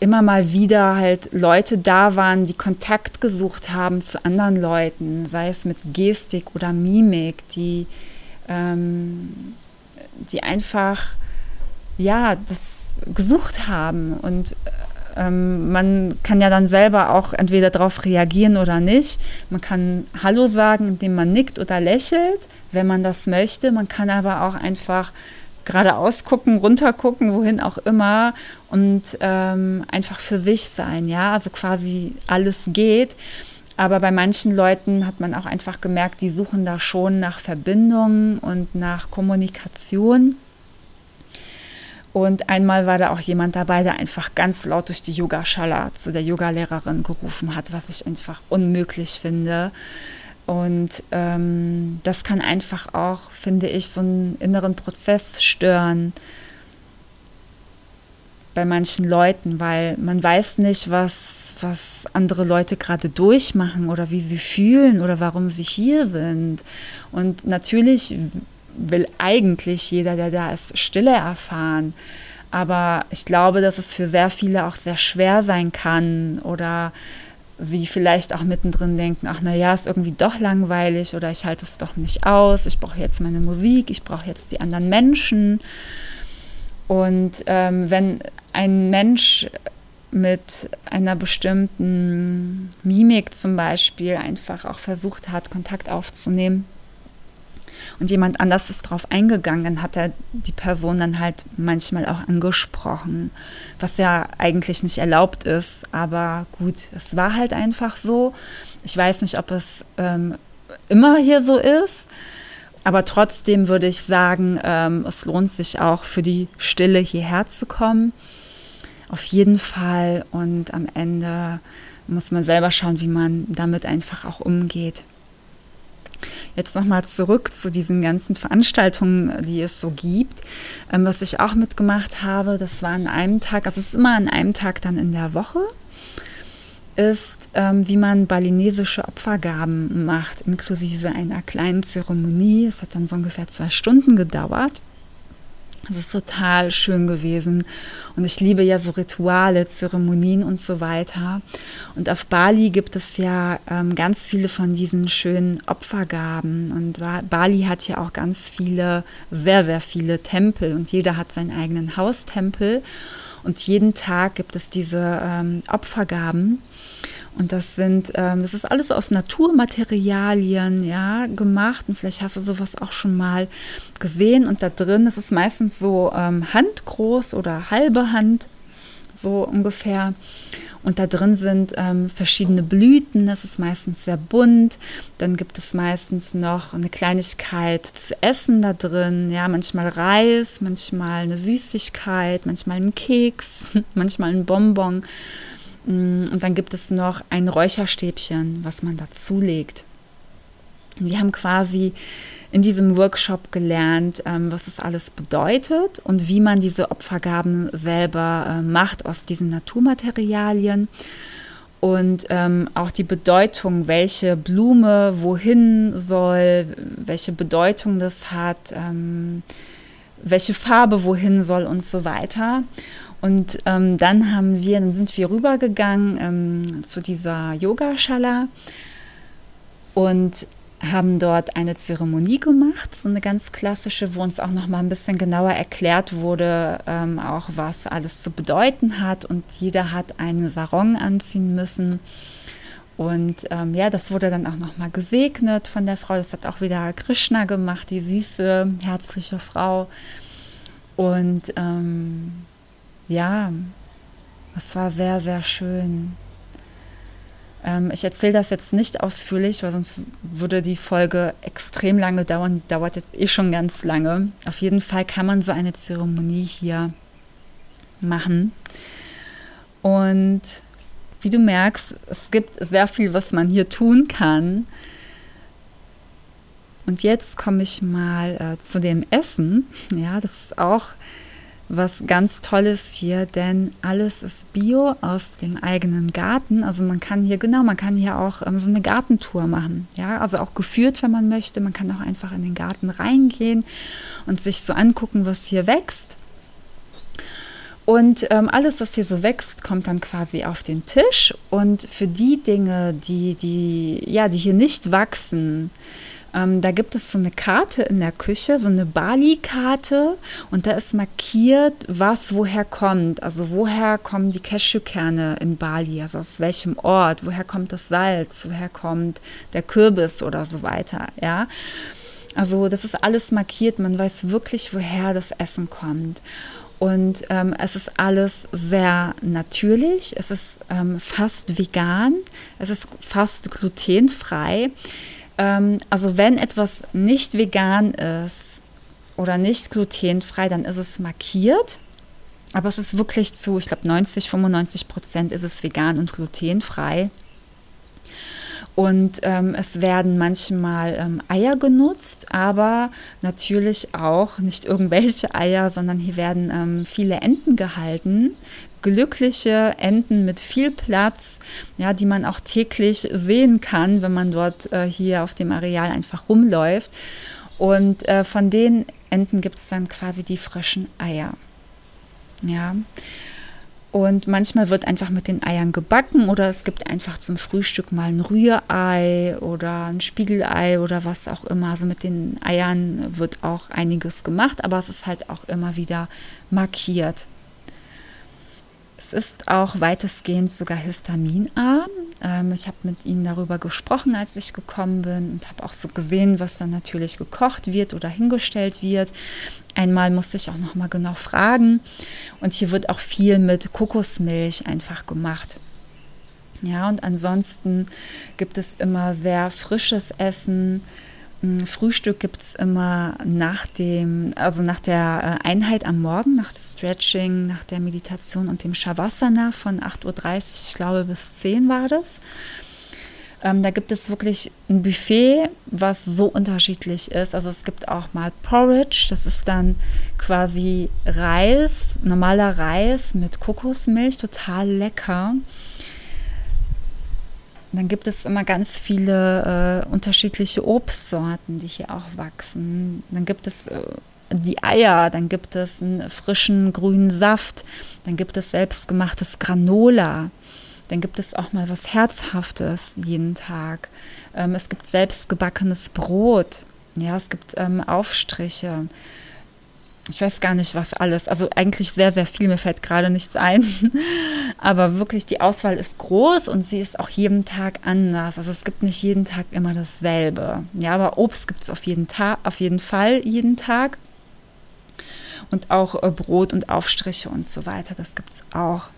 S1: immer mal wieder halt Leute da waren, die Kontakt gesucht haben zu anderen Leuten, sei es mit Gestik oder Mimik, die, ähm, die einfach ja, das gesucht haben. Und ähm, man kann ja dann selber auch entweder darauf reagieren oder nicht. Man kann Hallo sagen, indem man nickt oder lächelt, wenn man das möchte. Man kann aber auch einfach geradeaus gucken, runter gucken, wohin auch immer und ähm, einfach für sich sein, ja, also quasi alles geht. Aber bei manchen Leuten hat man auch einfach gemerkt, die suchen da schon nach Verbindung und nach Kommunikation. Und einmal war da auch jemand dabei, der einfach ganz laut durch die Yogaschala zu der Yogalehrerin gerufen hat, was ich einfach unmöglich finde. Und ähm, das kann einfach auch, finde ich, so einen inneren Prozess stören bei manchen Leuten, weil man weiß nicht, was, was andere Leute gerade durchmachen oder wie sie fühlen oder warum sie hier sind. Und natürlich will eigentlich jeder, der da ist, Stille erfahren. Aber ich glaube, dass es für sehr viele auch sehr schwer sein kann oder sie vielleicht auch mittendrin denken, ach naja, ist irgendwie doch langweilig oder ich halte es doch nicht aus, ich brauche jetzt meine Musik, ich brauche jetzt die anderen Menschen. Und ähm, wenn ein Mensch mit einer bestimmten Mimik zum Beispiel einfach auch versucht hat, Kontakt aufzunehmen, und jemand anders ist drauf eingegangen, dann hat er die Person dann halt manchmal auch angesprochen, was ja eigentlich nicht erlaubt ist. Aber gut, es war halt einfach so. Ich weiß nicht, ob es ähm, immer hier so ist. Aber trotzdem würde ich sagen, ähm, es lohnt sich auch für die Stille hierher zu kommen. Auf jeden Fall. Und am Ende muss man selber schauen, wie man damit einfach auch umgeht. Jetzt nochmal zurück zu diesen ganzen Veranstaltungen, die es so gibt. Ähm, was ich auch mitgemacht habe, das war an einem Tag, also es ist immer an einem Tag dann in der Woche, ist, ähm, wie man balinesische Opfergaben macht, inklusive einer kleinen Zeremonie. Es hat dann so ungefähr zwei Stunden gedauert. Das ist total schön gewesen. Und ich liebe ja so Rituale, Zeremonien und so weiter. Und auf Bali gibt es ja ähm, ganz viele von diesen schönen Opfergaben. Und Bali hat ja auch ganz viele, sehr, sehr viele Tempel. Und jeder hat seinen eigenen Haustempel. Und jeden Tag gibt es diese ähm, Opfergaben. Und das sind, ähm, das ist alles aus Naturmaterialien, ja, gemacht. Und vielleicht hast du sowas auch schon mal gesehen. Und da drin, ist meistens so ähm, handgroß oder halbe Hand, so ungefähr. Und da drin sind ähm, verschiedene Blüten. Das ist meistens sehr bunt. Dann gibt es meistens noch eine Kleinigkeit zu essen da drin. Ja, manchmal Reis, manchmal eine Süßigkeit, manchmal ein Keks, [LAUGHS] manchmal ein Bonbon. Mm, und dann gibt es noch ein Räucherstäbchen, was man dazulegt. Wir haben quasi in diesem Workshop gelernt, ähm, was es alles bedeutet und wie man diese Opfergaben selber äh, macht aus diesen Naturmaterialien und ähm, auch die Bedeutung, welche Blume wohin soll, welche Bedeutung das hat, ähm, welche Farbe wohin soll und so weiter. Und ähm, dann haben wir, dann sind wir rübergegangen ähm, zu dieser Yogaschala und haben dort eine Zeremonie gemacht, so eine ganz klassische, wo uns auch noch mal ein bisschen genauer erklärt wurde, ähm, auch was alles zu bedeuten hat. Und jeder hat einen Sarong anziehen müssen. Und ähm, ja, das wurde dann auch noch mal gesegnet von der Frau. Das hat auch wieder Krishna gemacht, die süße, herzliche Frau. Und ähm, ja, es war sehr, sehr schön. Ähm, ich erzähle das jetzt nicht ausführlich, weil sonst würde die Folge extrem lange dauern. Die dauert jetzt eh schon ganz lange. Auf jeden Fall kann man so eine Zeremonie hier machen. Und wie du merkst, es gibt sehr viel, was man hier tun kann. Und jetzt komme ich mal äh, zu dem Essen. Ja, das ist auch was ganz Tolles hier, denn alles ist Bio aus dem eigenen Garten. Also man kann hier, genau, man kann hier auch ähm, so eine Gartentour machen. Ja, also auch geführt, wenn man möchte. Man kann auch einfach in den Garten reingehen und sich so angucken, was hier wächst. Und ähm, alles, was hier so wächst, kommt dann quasi auf den Tisch. Und für die Dinge, die, die, ja, die hier nicht wachsen, ähm, da gibt es so eine Karte in der Küche, so eine Bali-Karte und da ist markiert, was woher kommt. Also woher kommen die Cashewkerne in Bali, also aus welchem Ort, woher kommt das Salz, woher kommt der Kürbis oder so weiter, ja. Also das ist alles markiert, man weiß wirklich, woher das Essen kommt. Und ähm, es ist alles sehr natürlich, es ist ähm, fast vegan, es ist fast glutenfrei. Ähm, also wenn etwas nicht vegan ist oder nicht glutenfrei, dann ist es markiert. Aber es ist wirklich zu, ich glaube 90, 95 Prozent ist es vegan und glutenfrei. Und ähm, es werden manchmal ähm, Eier genutzt, aber natürlich auch nicht irgendwelche Eier, sondern hier werden ähm, viele Enten gehalten. Glückliche Enten mit viel Platz, ja, die man auch täglich sehen kann, wenn man dort äh, hier auf dem Areal einfach rumläuft. Und äh, von den Enten gibt es dann quasi die frischen Eier. Ja. Und manchmal wird einfach mit den Eiern gebacken oder es gibt einfach zum Frühstück mal ein Rührei oder ein Spiegelei oder was auch immer. Also mit den Eiern wird auch einiges gemacht, aber es ist halt auch immer wieder markiert. Es ist auch weitestgehend sogar histaminarm. Ähm, ich habe mit ihnen darüber gesprochen, als ich gekommen bin und habe auch so gesehen, was dann natürlich gekocht wird oder hingestellt wird. Einmal musste ich auch noch mal genau fragen. Und hier wird auch viel mit Kokosmilch einfach gemacht. Ja, und ansonsten gibt es immer sehr frisches Essen. Frühstück gibt es immer nach dem, also nach der äh, Einheit am Morgen, nach dem Stretching, nach der Meditation und dem Shavasana von 8.30 Uhr, ich glaube bis 10 war das. Ähm, da gibt es wirklich ein Buffet, was so unterschiedlich ist. Also es gibt auch mal Porridge, das ist dann quasi Reis, normaler Reis mit Kokosmilch, total lecker. Dann gibt es immer ganz viele äh, unterschiedliche Obstsorten, die hier auch wachsen. Dann gibt es äh, die Eier, dann gibt es einen frischen grünen Saft, dann gibt es selbstgemachtes Granola, dann gibt es auch mal was Herzhaftes jeden Tag. Ähm, es gibt selbstgebackenes Brot, ja, es gibt ähm, Aufstriche. Ich weiß gar nicht, was alles. Also eigentlich sehr, sehr viel. Mir fällt gerade nichts ein. [LAUGHS] Aber wirklich, die Auswahl ist groß und sie ist auch jeden Tag anders. Also es gibt nicht jeden Tag immer dasselbe. Ja, aber Obst gibt es auf jeden Tag, auf jeden Fall jeden Tag. Und auch äh, Brot und Aufstriche und so weiter. Das gibt es auch.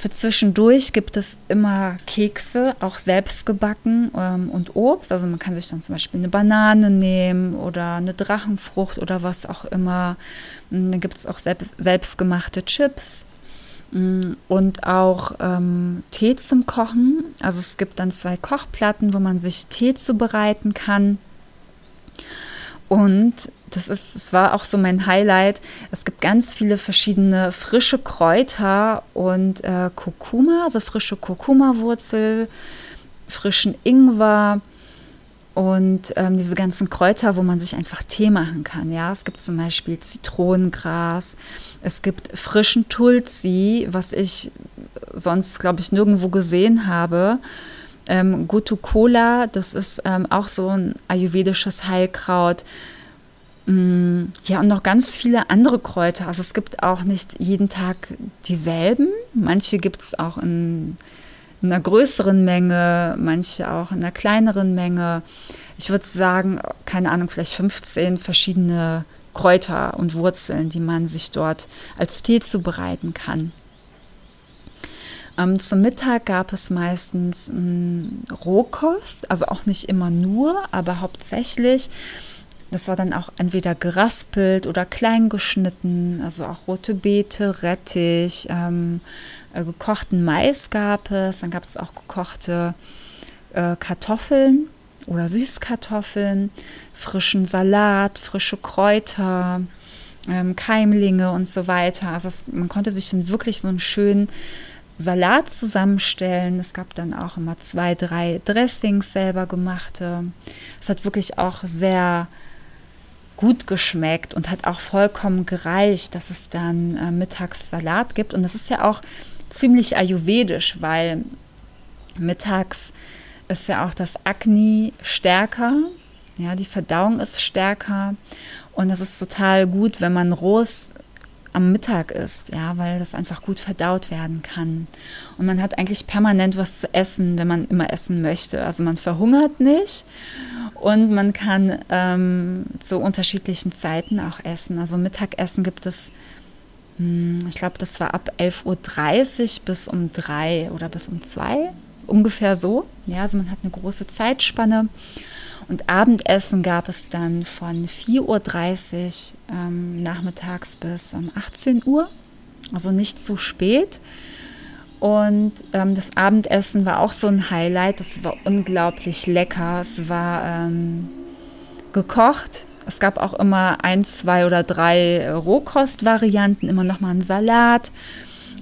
S1: Für zwischendurch gibt es immer Kekse, auch selbst gebacken ähm, und Obst. Also man kann sich dann zum Beispiel eine Banane nehmen oder eine Drachenfrucht oder was auch immer. Und dann gibt es auch selbst, selbstgemachte Chips mm, und auch ähm, Tee zum Kochen. Also es gibt dann zwei Kochplatten, wo man sich Tee zubereiten kann. Und das ist, es war auch so mein Highlight. Es gibt ganz viele verschiedene frische Kräuter und äh, Kurkuma, also frische Kurkuma-Wurzel, frischen Ingwer und ähm, diese ganzen Kräuter, wo man sich einfach Tee machen kann. Ja, es gibt zum Beispiel Zitronengras, es gibt frischen Tulsi, was ich sonst, glaube ich, nirgendwo gesehen habe. Ähm, Gotu Kola, das ist ähm, auch so ein ayurvedisches Heilkraut. Mm, ja, und noch ganz viele andere Kräuter. Also es gibt auch nicht jeden Tag dieselben. Manche gibt es auch in, in, einer größeren Menge, manche auch in einer kleineren Menge. Ich würde sagen, keine Ahnung, vielleicht 15 verschiedene Kräuter und Wurzeln, die man sich dort als Tee zubereiten kann. Ähm, zum Mittag gab es meistens ähm, Rohkost, also auch nicht immer nur, aber hauptsächlich. Das war dann auch entweder geraspelt oder klein geschnitten, also auch rote Beete, Rettich, ähm, äh, gekochten Mais gab es, dann gab es auch gekochte äh, Kartoffeln oder Süßkartoffeln, frischen Salat, frische Kräuter, ähm, Keimlinge und so weiter. Also es, man konnte sich dann wirklich so einen schönen Salat zusammenstellen. Es gab dann auch immer zwei, drei Dressings selber gemachte. Es hat wirklich auch sehr gut geschmeckt und hat auch vollkommen gereicht, dass es dann äh, mittags Salat gibt. Und das ist ja auch ziemlich ayurvedisch, weil mittags ist ja auch das Agni stärker, ja, die Verdauung ist stärker und das ist total gut, wenn man rohes am Mittag ist, ja, weil das einfach gut verdaut werden kann. Und man hat eigentlich permanent was zu essen, wenn man immer essen möchte. Also man verhungert nicht und man kann ähm, zu unterschiedlichen Zeiten auch essen. Also Mittagessen gibt es, hm, ich glaube, das war ab 11.30 Uhr bis um 3 oder bis um 2, ungefähr so. Ja, also man hat eine große Zeitspanne. Und Abendessen gab es dann von 4.30 Uhr ähm, nachmittags bis um 18 Uhr, also nicht zu spät. Und ähm, das Abendessen war auch so ein Highlight. Das war unglaublich lecker. Es war ähm, gekocht. Es gab auch immer ein, zwei oder drei Rohkostvarianten, immer noch mal einen Salat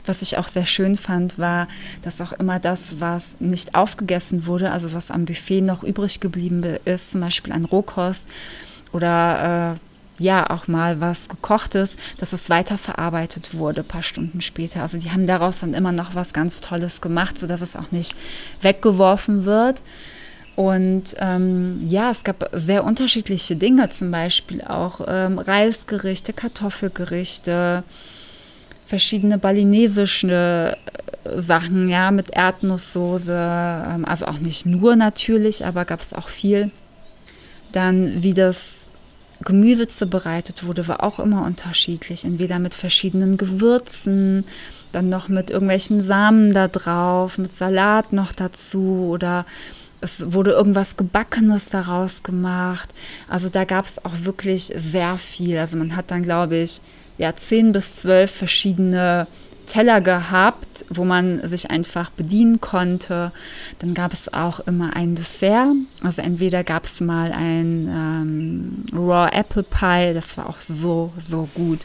S1: was ich auch sehr schön fand, war, dass auch immer das, was nicht aufgegessen wurde, also was am Buffet noch übrig geblieben ist, zum Beispiel an Rohkost oder äh, ja auch mal was gekochtes, dass es weiterverarbeitet wurde, paar Stunden später. Also die haben daraus dann immer noch was ganz Tolles gemacht, sodass es auch nicht weggeworfen wird. Und ähm, ja, es gab sehr unterschiedliche Dinge, zum Beispiel auch ähm, Reisgerichte, Kartoffelgerichte, verschiedene balinesische äh, Sachen, ja, mit Erdnusssoße, ähm, also auch nicht nur natürlich, aber gab es auch viel. Dann, wie das Gemüse zubereitet wurde, war auch immer unterschiedlich. Entweder mit verschiedenen Gewürzen, dann noch mit irgendwelchen Samen da drauf, mit Salat noch dazu oder es wurde irgendwas Gebackenes daraus gemacht. Also da gab es auch wirklich sehr viel. Also man hat dann, glaube ich, ja, zehn bis zwölf verschiedene Teller gehabt, wo man sich einfach bedienen konnte. Dann gab es auch immer ein Dessert. Also entweder gab es mal ein ähm, Raw Apple Pie, das war auch so, so gut.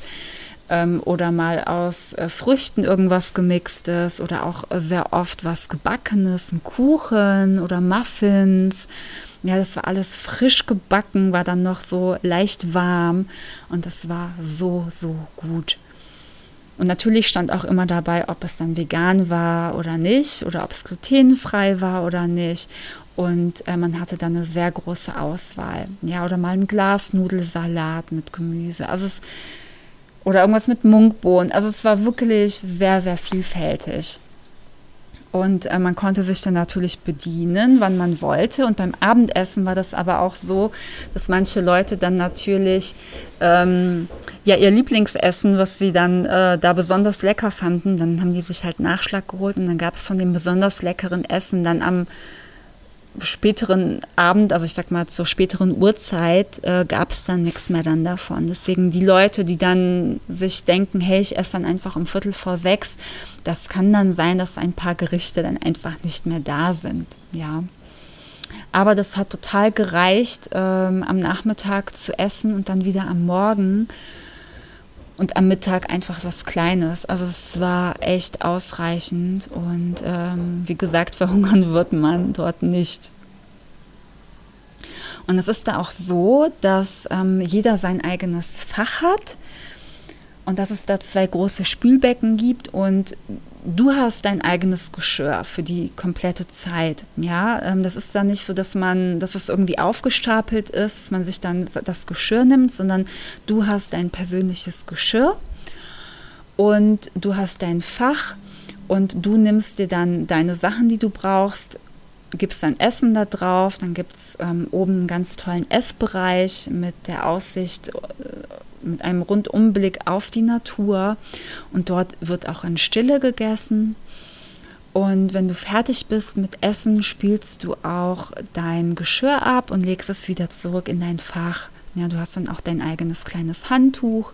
S1: ähm, oder mal aus äh, Früchten irgendwas gemixtes oder auch sehr oft was gebackenes, ein Kuchen oder Muffins. Ja, das war alles frisch gebacken, war dann noch so leicht warm und das war so, so gut. Und natürlich stand auch immer dabei, ob es dann vegan war oder nicht oder ob es glutenfrei war oder nicht. Und äh, man hatte dann eine sehr große Auswahl. Ja, oder mal ein Glas Nudelsalat mit Gemüse. Also es, oder irgendwas mit Munkbohnen. Also es war wirklich sehr, sehr vielfältig. Und äh, man konnte sich dann natürlich bedienen, wann man wollte. Und beim Abendessen war das aber auch so, dass manche Leute dann natürlich ähm, ja ihr Lieblingsessen, was sie dann äh, da besonders lecker fanden, dann haben die sich halt Nachschlag geholt und dann gab es von dem besonders leckeren Essen dann am späteren Abend, also ich sag mal zur späteren Uhrzeit, äh, gab es dann nichts mehr dann davon. Deswegen die Leute, die dann sich denken, hey, ich esse dann einfach um Viertel vor sechs, das kann dann sein, dass ein paar Gerichte dann einfach nicht mehr da sind, ja. Aber das hat total gereicht, ähm, am Nachmittag zu essen und dann wieder am Morgen und am Mittag einfach was Kleines. Also es war echt ausreichend und ähm, wie gesagt, [LAUGHS] verhungern wird man dort nicht. Und es ist da auch so, dass ähm, jeder sein eigenes Fach hat und dass es da zwei große Spülbecken gibt und du hast dein eigenes Geschirr für die komplette Zeit. Ja, ähm, das ist dann nicht so, dass man, dass es irgendwie aufgestapelt ist, man sich dann das Geschirr nimmt, sondern du hast dein persönliches Geschirr und du hast dein Fach und du nimmst dir dann deine Sachen, die du brauchst, gibst dein Essen da drauf, dann gibt es ähm, oben einen ganz tollen Essbereich mit der Aussicht äh, mit einem Rundumblick auf die Natur und dort wird auch in Stille gegessen. Und wenn du fertig bist mit Essen, spülst du auch dein Geschirr ab und legst es wieder zurück in dein Fach. Ja, du hast dann auch dein eigenes kleines Handtuch.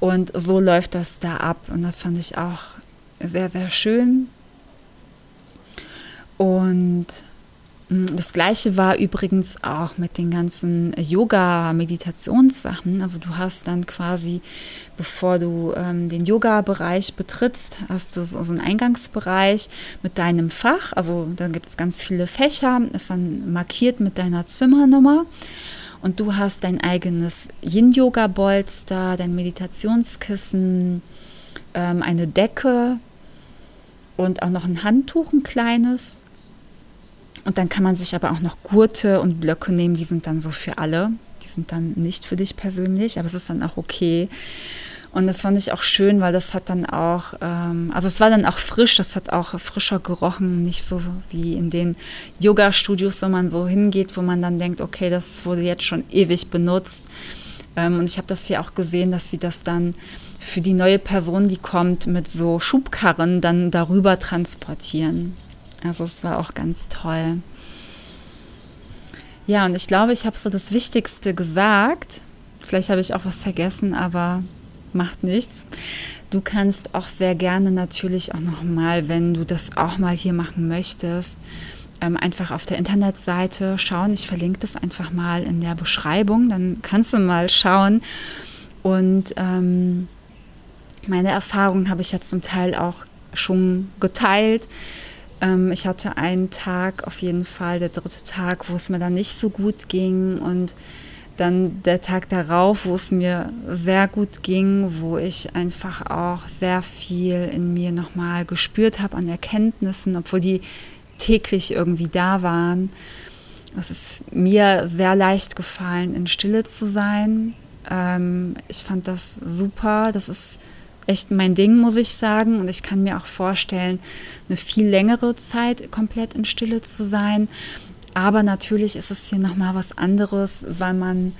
S1: Und so läuft das da ab. Und das fand ich auch sehr, sehr schön. Und Mm, das gleiche war übrigens auch mit den ganzen Yoga-Meditationssachen. Also du hast dann quasi, bevor du ähm, den Yoga-Bereich betrittst, hast du so, einen Eingangsbereich mit deinem Fach. Also dann gibt es ganz viele Fächer, ist dann markiert mit deiner Zimmernummer. Und du hast dein eigenes Yin-Yoga-Bolster, dein Meditationskissen, ähm, eine Decke und auch noch ein Handtuch, ein kleines und dann kann man sich aber auch noch Gurte und Blöcke nehmen, die sind dann so für alle. Die sind dann nicht für dich persönlich, aber es ist dann auch okay. Und das fand ich auch schön, weil das hat dann auch, ähm, also es war dann auch frisch, das hat auch frischer gerochen, nicht so wie in den Yoga-Studios, wo man so hingeht, wo man dann denkt, okay, das wurde jetzt schon ewig benutzt. Ähm, und ich habe das hier auch gesehen, dass sie das dann für die neue Person, die kommt, mit so Schubkarren dann darüber transportieren. Also es war auch ganz toll. Ja, und ich glaube, ich habe so das Wichtigste gesagt. Vielleicht habe ich auch was vergessen, aber macht nichts. Du kannst auch sehr gerne natürlich auch nochmal, wenn du das auch mal hier machen möchtest, ähm, einfach auf der Internetseite schauen. Ich verlinke das einfach mal in der Beschreibung. Dann kannst du mal schauen. Und ähm, meine Erfahrungen habe ich ja zum Teil auch schon geteilt. Ähm, ich hatte einen Tag auf jeden Fall, der dritte Tag, wo es mir dann nicht so gut ging und dann der Tag darauf, wo es mir sehr gut ging, wo ich einfach auch sehr viel in mir nochmal gespürt habe an Erkenntnissen, obwohl die täglich irgendwie da waren. Es ist mir sehr leicht gefallen, in Stille zu sein. Ähm, ich fand das super. Das ist echt mein Ding, muss ich sagen. Und ich kann mir auch vorstellen, eine viel längere Zeit komplett in Stille zu sein. Aber natürlich ist es hier nochmal was anderes, weil man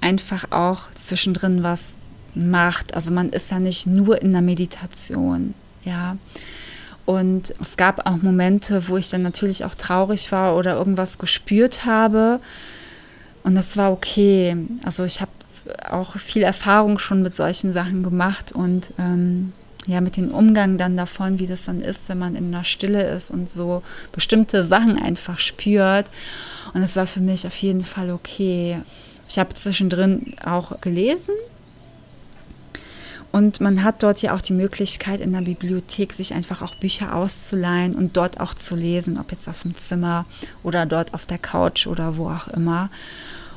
S1: einfach auch zwischendrin was macht. Also man ist ja nicht nur in der Meditation, ja. Und es gab auch Momente, wo ich dann natürlich auch traurig war oder irgendwas gespürt habe. Und das war okay. Also ich habe auch viel Erfahrung schon mit solchen Sachen gemacht und ähm, ja, mit dem Umgang dann davon, wie das dann ist, wenn man in der Stille ist und so bestimmte Sachen einfach spürt. Und es war für mich auf jeden Fall okay. Ich habe zwischendrin auch gelesen Und man hat dort ja auch die Möglichkeit, in der Bibliothek sich einfach auch Bücher auszuleihen und dort auch zu lesen, ob jetzt auf dem Zimmer oder dort auf der Couch oder wo auch immer.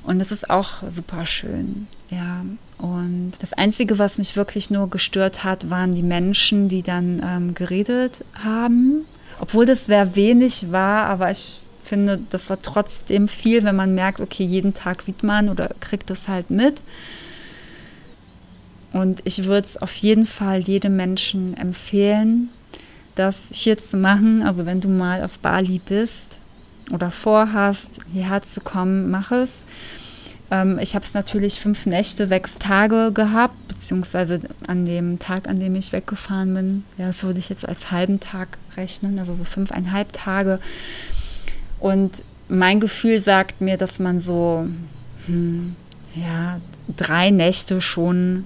S1: Und das ist auch super schön. Ja, und das Einzige, was mich wirklich nur gestört hat, waren die Menschen, die dann ähm, geredet haben. Obwohl das sehr wenig war, aber ich finde, das war trotzdem viel, wenn man merkt, okay, jeden Tag sieht man oder kriegt es halt mit. Und ich würde es auf jeden Fall jedem Menschen empfehlen, das hier zu machen. Also wenn du mal auf Bali bist oder vorhast, hierher zu kommen, mach es. Ähm, ich habe es natürlich fünf Nächte, sechs Tage gehabt, beziehungsweise an dem Tag, an dem ich weggefahren bin. Ja, das würde ich jetzt als halben Tag rechnen, also so fünfeinhalb Tage. Und mein Gefühl sagt mir, dass man so hm, ja, drei Nächte schon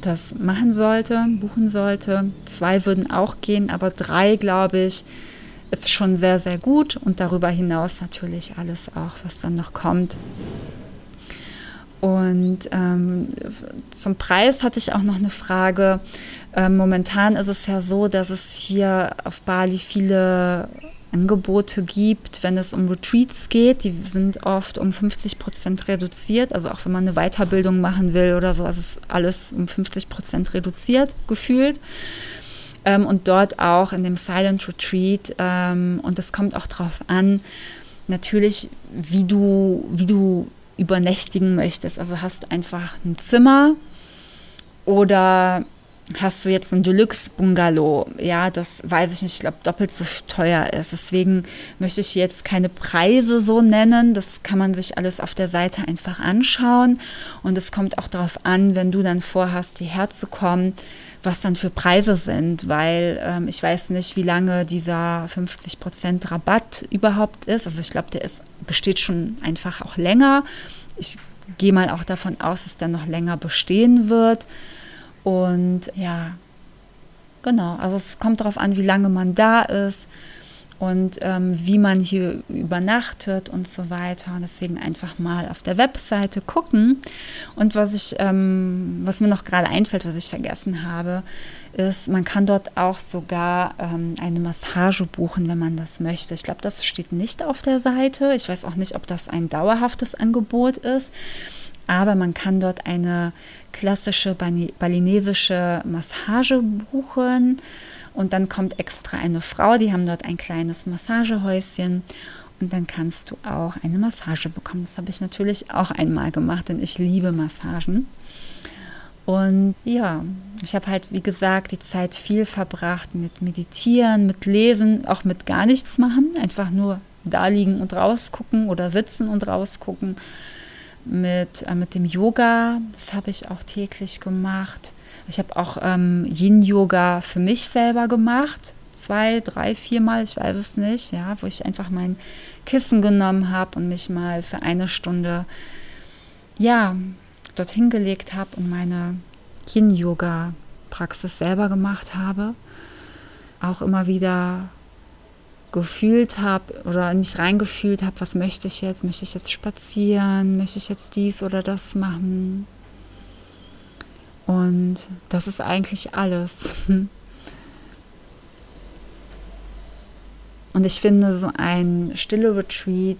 S1: das machen sollte, buchen sollte. Zwei würden auch gehen, aber drei, glaube ich, ist schon sehr, sehr gut. Und darüber hinaus natürlich alles auch, was dann noch kommt. Und ähm, zum Preis hatte ich auch noch eine Frage. Ähm, momentan ist es ja so, dass es hier auf Bali viele Angebote gibt, wenn es um Retreats geht. Die sind oft um 50 Prozent reduziert. Also auch wenn man eine Weiterbildung machen will oder so, ist alles um 50 Prozent reduziert gefühlt. Ähm, und dort auch in dem Silent Retreat. Ähm, und es kommt auch darauf an, natürlich, wie du, wie du übernächtigen möchtest. Also hast du einfach ein Zimmer oder hast du jetzt ein Deluxe-Bungalow, ja, das weiß ich nicht, ich glaube, doppelt so teuer ist. Deswegen möchte ich jetzt keine Preise so nennen. Das kann man sich alles auf der Seite einfach anschauen. Und es kommt auch darauf an, wenn du dann vorhast, hierher zu kommen, was dann für Preise sind, weil ähm, ich weiß nicht, wie lange dieser 50% Rabatt überhaupt ist. Also ich glaube, der ist, besteht schon einfach auch länger. Ich gehe mal auch davon aus, dass der noch länger bestehen wird. Und ja, genau, also es kommt darauf an, wie lange man da ist und ähm, wie man hier übernachtet und so weiter. Und deswegen einfach mal auf der Webseite gucken. Und was ich, ähm, was mir noch gerade einfällt, was ich vergessen habe, ist, man kann dort auch sogar ähm, eine Massage buchen, wenn man das möchte. Ich glaube, das steht nicht auf der Seite. Ich weiß auch nicht, ob das ein dauerhaftes Angebot ist aber man kann dort eine klassische balinesische Massage buchen und dann kommt extra eine Frau, die haben dort ein kleines Massagehäuschen und dann kannst du auch eine Massage bekommen. Das habe ich natürlich auch einmal gemacht, denn ich liebe Massagen. Und ja, ich habe halt, wie gesagt, die Zeit viel verbracht mit Meditieren, mit Lesen, auch mit gar nichts machen, einfach nur da liegen und rausgucken oder sitzen und rausgucken mit, äh, mit dem Yoga. Das habe ich auch täglich gemacht. Ich habe auch ähm, Yin-Yoga für mich selber gemacht. Zwei, drei, viermal, ich weiß es nicht, ja, wo ich einfach mein Kissen genommen habe und mich mal für eine Stunde, ja, dorthin gelegt habe und meine Yin-Yoga-Praxis selber gemacht habe. Auch immer wieder gefühlt habe oder in mich reingefühlt habe, was möchte ich jetzt? Möchte ich jetzt spazieren? Möchte ich jetzt dies oder das machen? Und das ist eigentlich alles. [LAUGHS] Und ich finde, so ein stille Retreat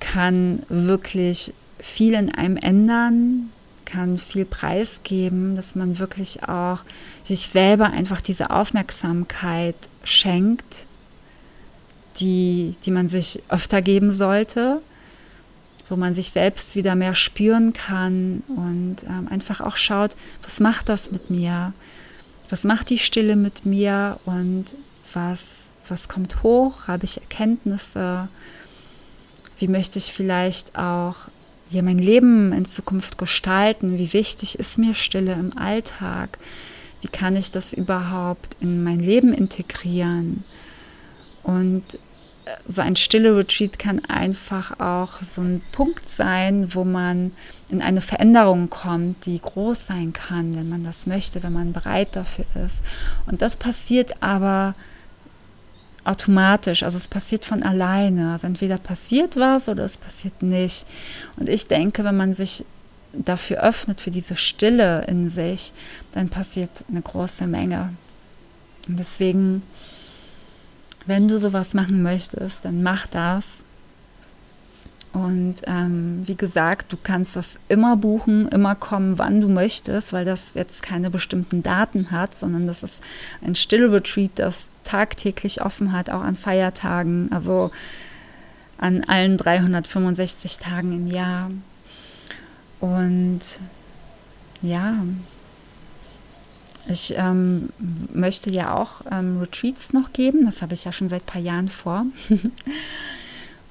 S1: kann wirklich viel in einem ändern, kann viel preisgeben, dass man wirklich auch sich selber einfach diese Aufmerksamkeit schenkt die, die man sich öfter geben sollte, wo man sich selbst wieder mehr spüren kann und ähm, einfach auch schaut, was macht das mit mir? Was macht die Stille mit mir und was, was kommt hoch? Habe ich Erkenntnisse? Wie möchte ich vielleicht auch hier mein Leben in Zukunft gestalten? Wie wichtig ist mir Stille im Alltag? Wie kann ich das überhaupt in mein Leben integrieren? Und so ein stille Retreat kann einfach auch so ein Punkt sein, wo man in eine Veränderung kommt, die groß sein kann, wenn man das möchte, wenn man bereit dafür ist. Und das passiert aber automatisch, also es passiert von alleine. Also entweder passiert was oder es passiert nicht. Und ich denke, wenn man sich dafür öffnet, für diese Stille in sich, dann passiert eine große Menge. Und deswegen, wenn du sowas machen möchtest, dann mach das. Und ähm, wie gesagt, du kannst das immer buchen, immer kommen, wann du möchtest, weil das jetzt keine bestimmten Daten hat, sondern das ist ein Still-Retreat, das tagtäglich offen hat, auch an Feiertagen, also an allen 365 Tagen im Jahr. Und ja, ich ähm, möchte ja auch ähm, Retreats noch geben. Das habe ich ja schon seit ein paar Jahren vor. [LAUGHS]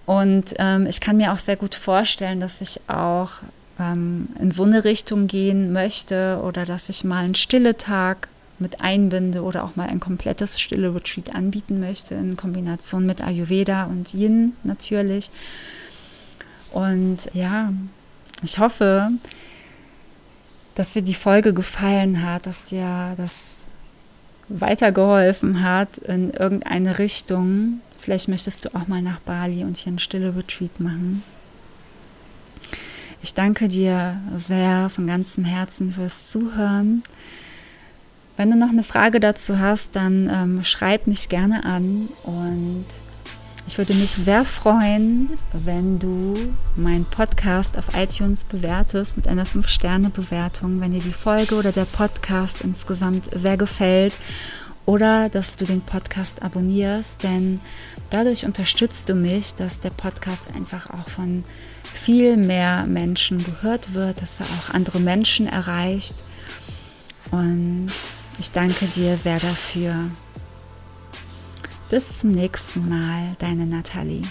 S1: Und ähm, ich kann mir auch sehr gut vorstellen, dass ich auch ähm, in so eine Richtung gehen möchte oder dass ich mal einen stille Tag mit einbinde oder auch mal ein komplettes stille Retreat anbieten möchte in Kombination mit Ayurveda und Yin natürlich. Und ja, ich hoffe, dass dir die Folge gefallen hat, dass dir das weitergeholfen hat in irgendeine Richtung. Vielleicht möchtest du auch mal nach Bali und hier ein stille Retreat machen. Ich danke dir sehr von ganzem Herzen fürs Zuhören. Wenn du noch eine Frage dazu hast, dann ähm, schreib mich gerne an und ich würde mich sehr freuen, wenn du meinen Podcast auf iTunes bewertest mit einer 5-Sterne-Bewertung, wenn dir die Folge oder der Podcast insgesamt sehr gefällt oder dass du den Podcast abonnierst, denn dadurch unterstützt du mich, dass der Podcast einfach auch von viel mehr Menschen gehört wird, dass er auch andere Menschen erreicht. Und ich danke dir sehr dafür. Bis zum nächsten Mal, deine Nathalie.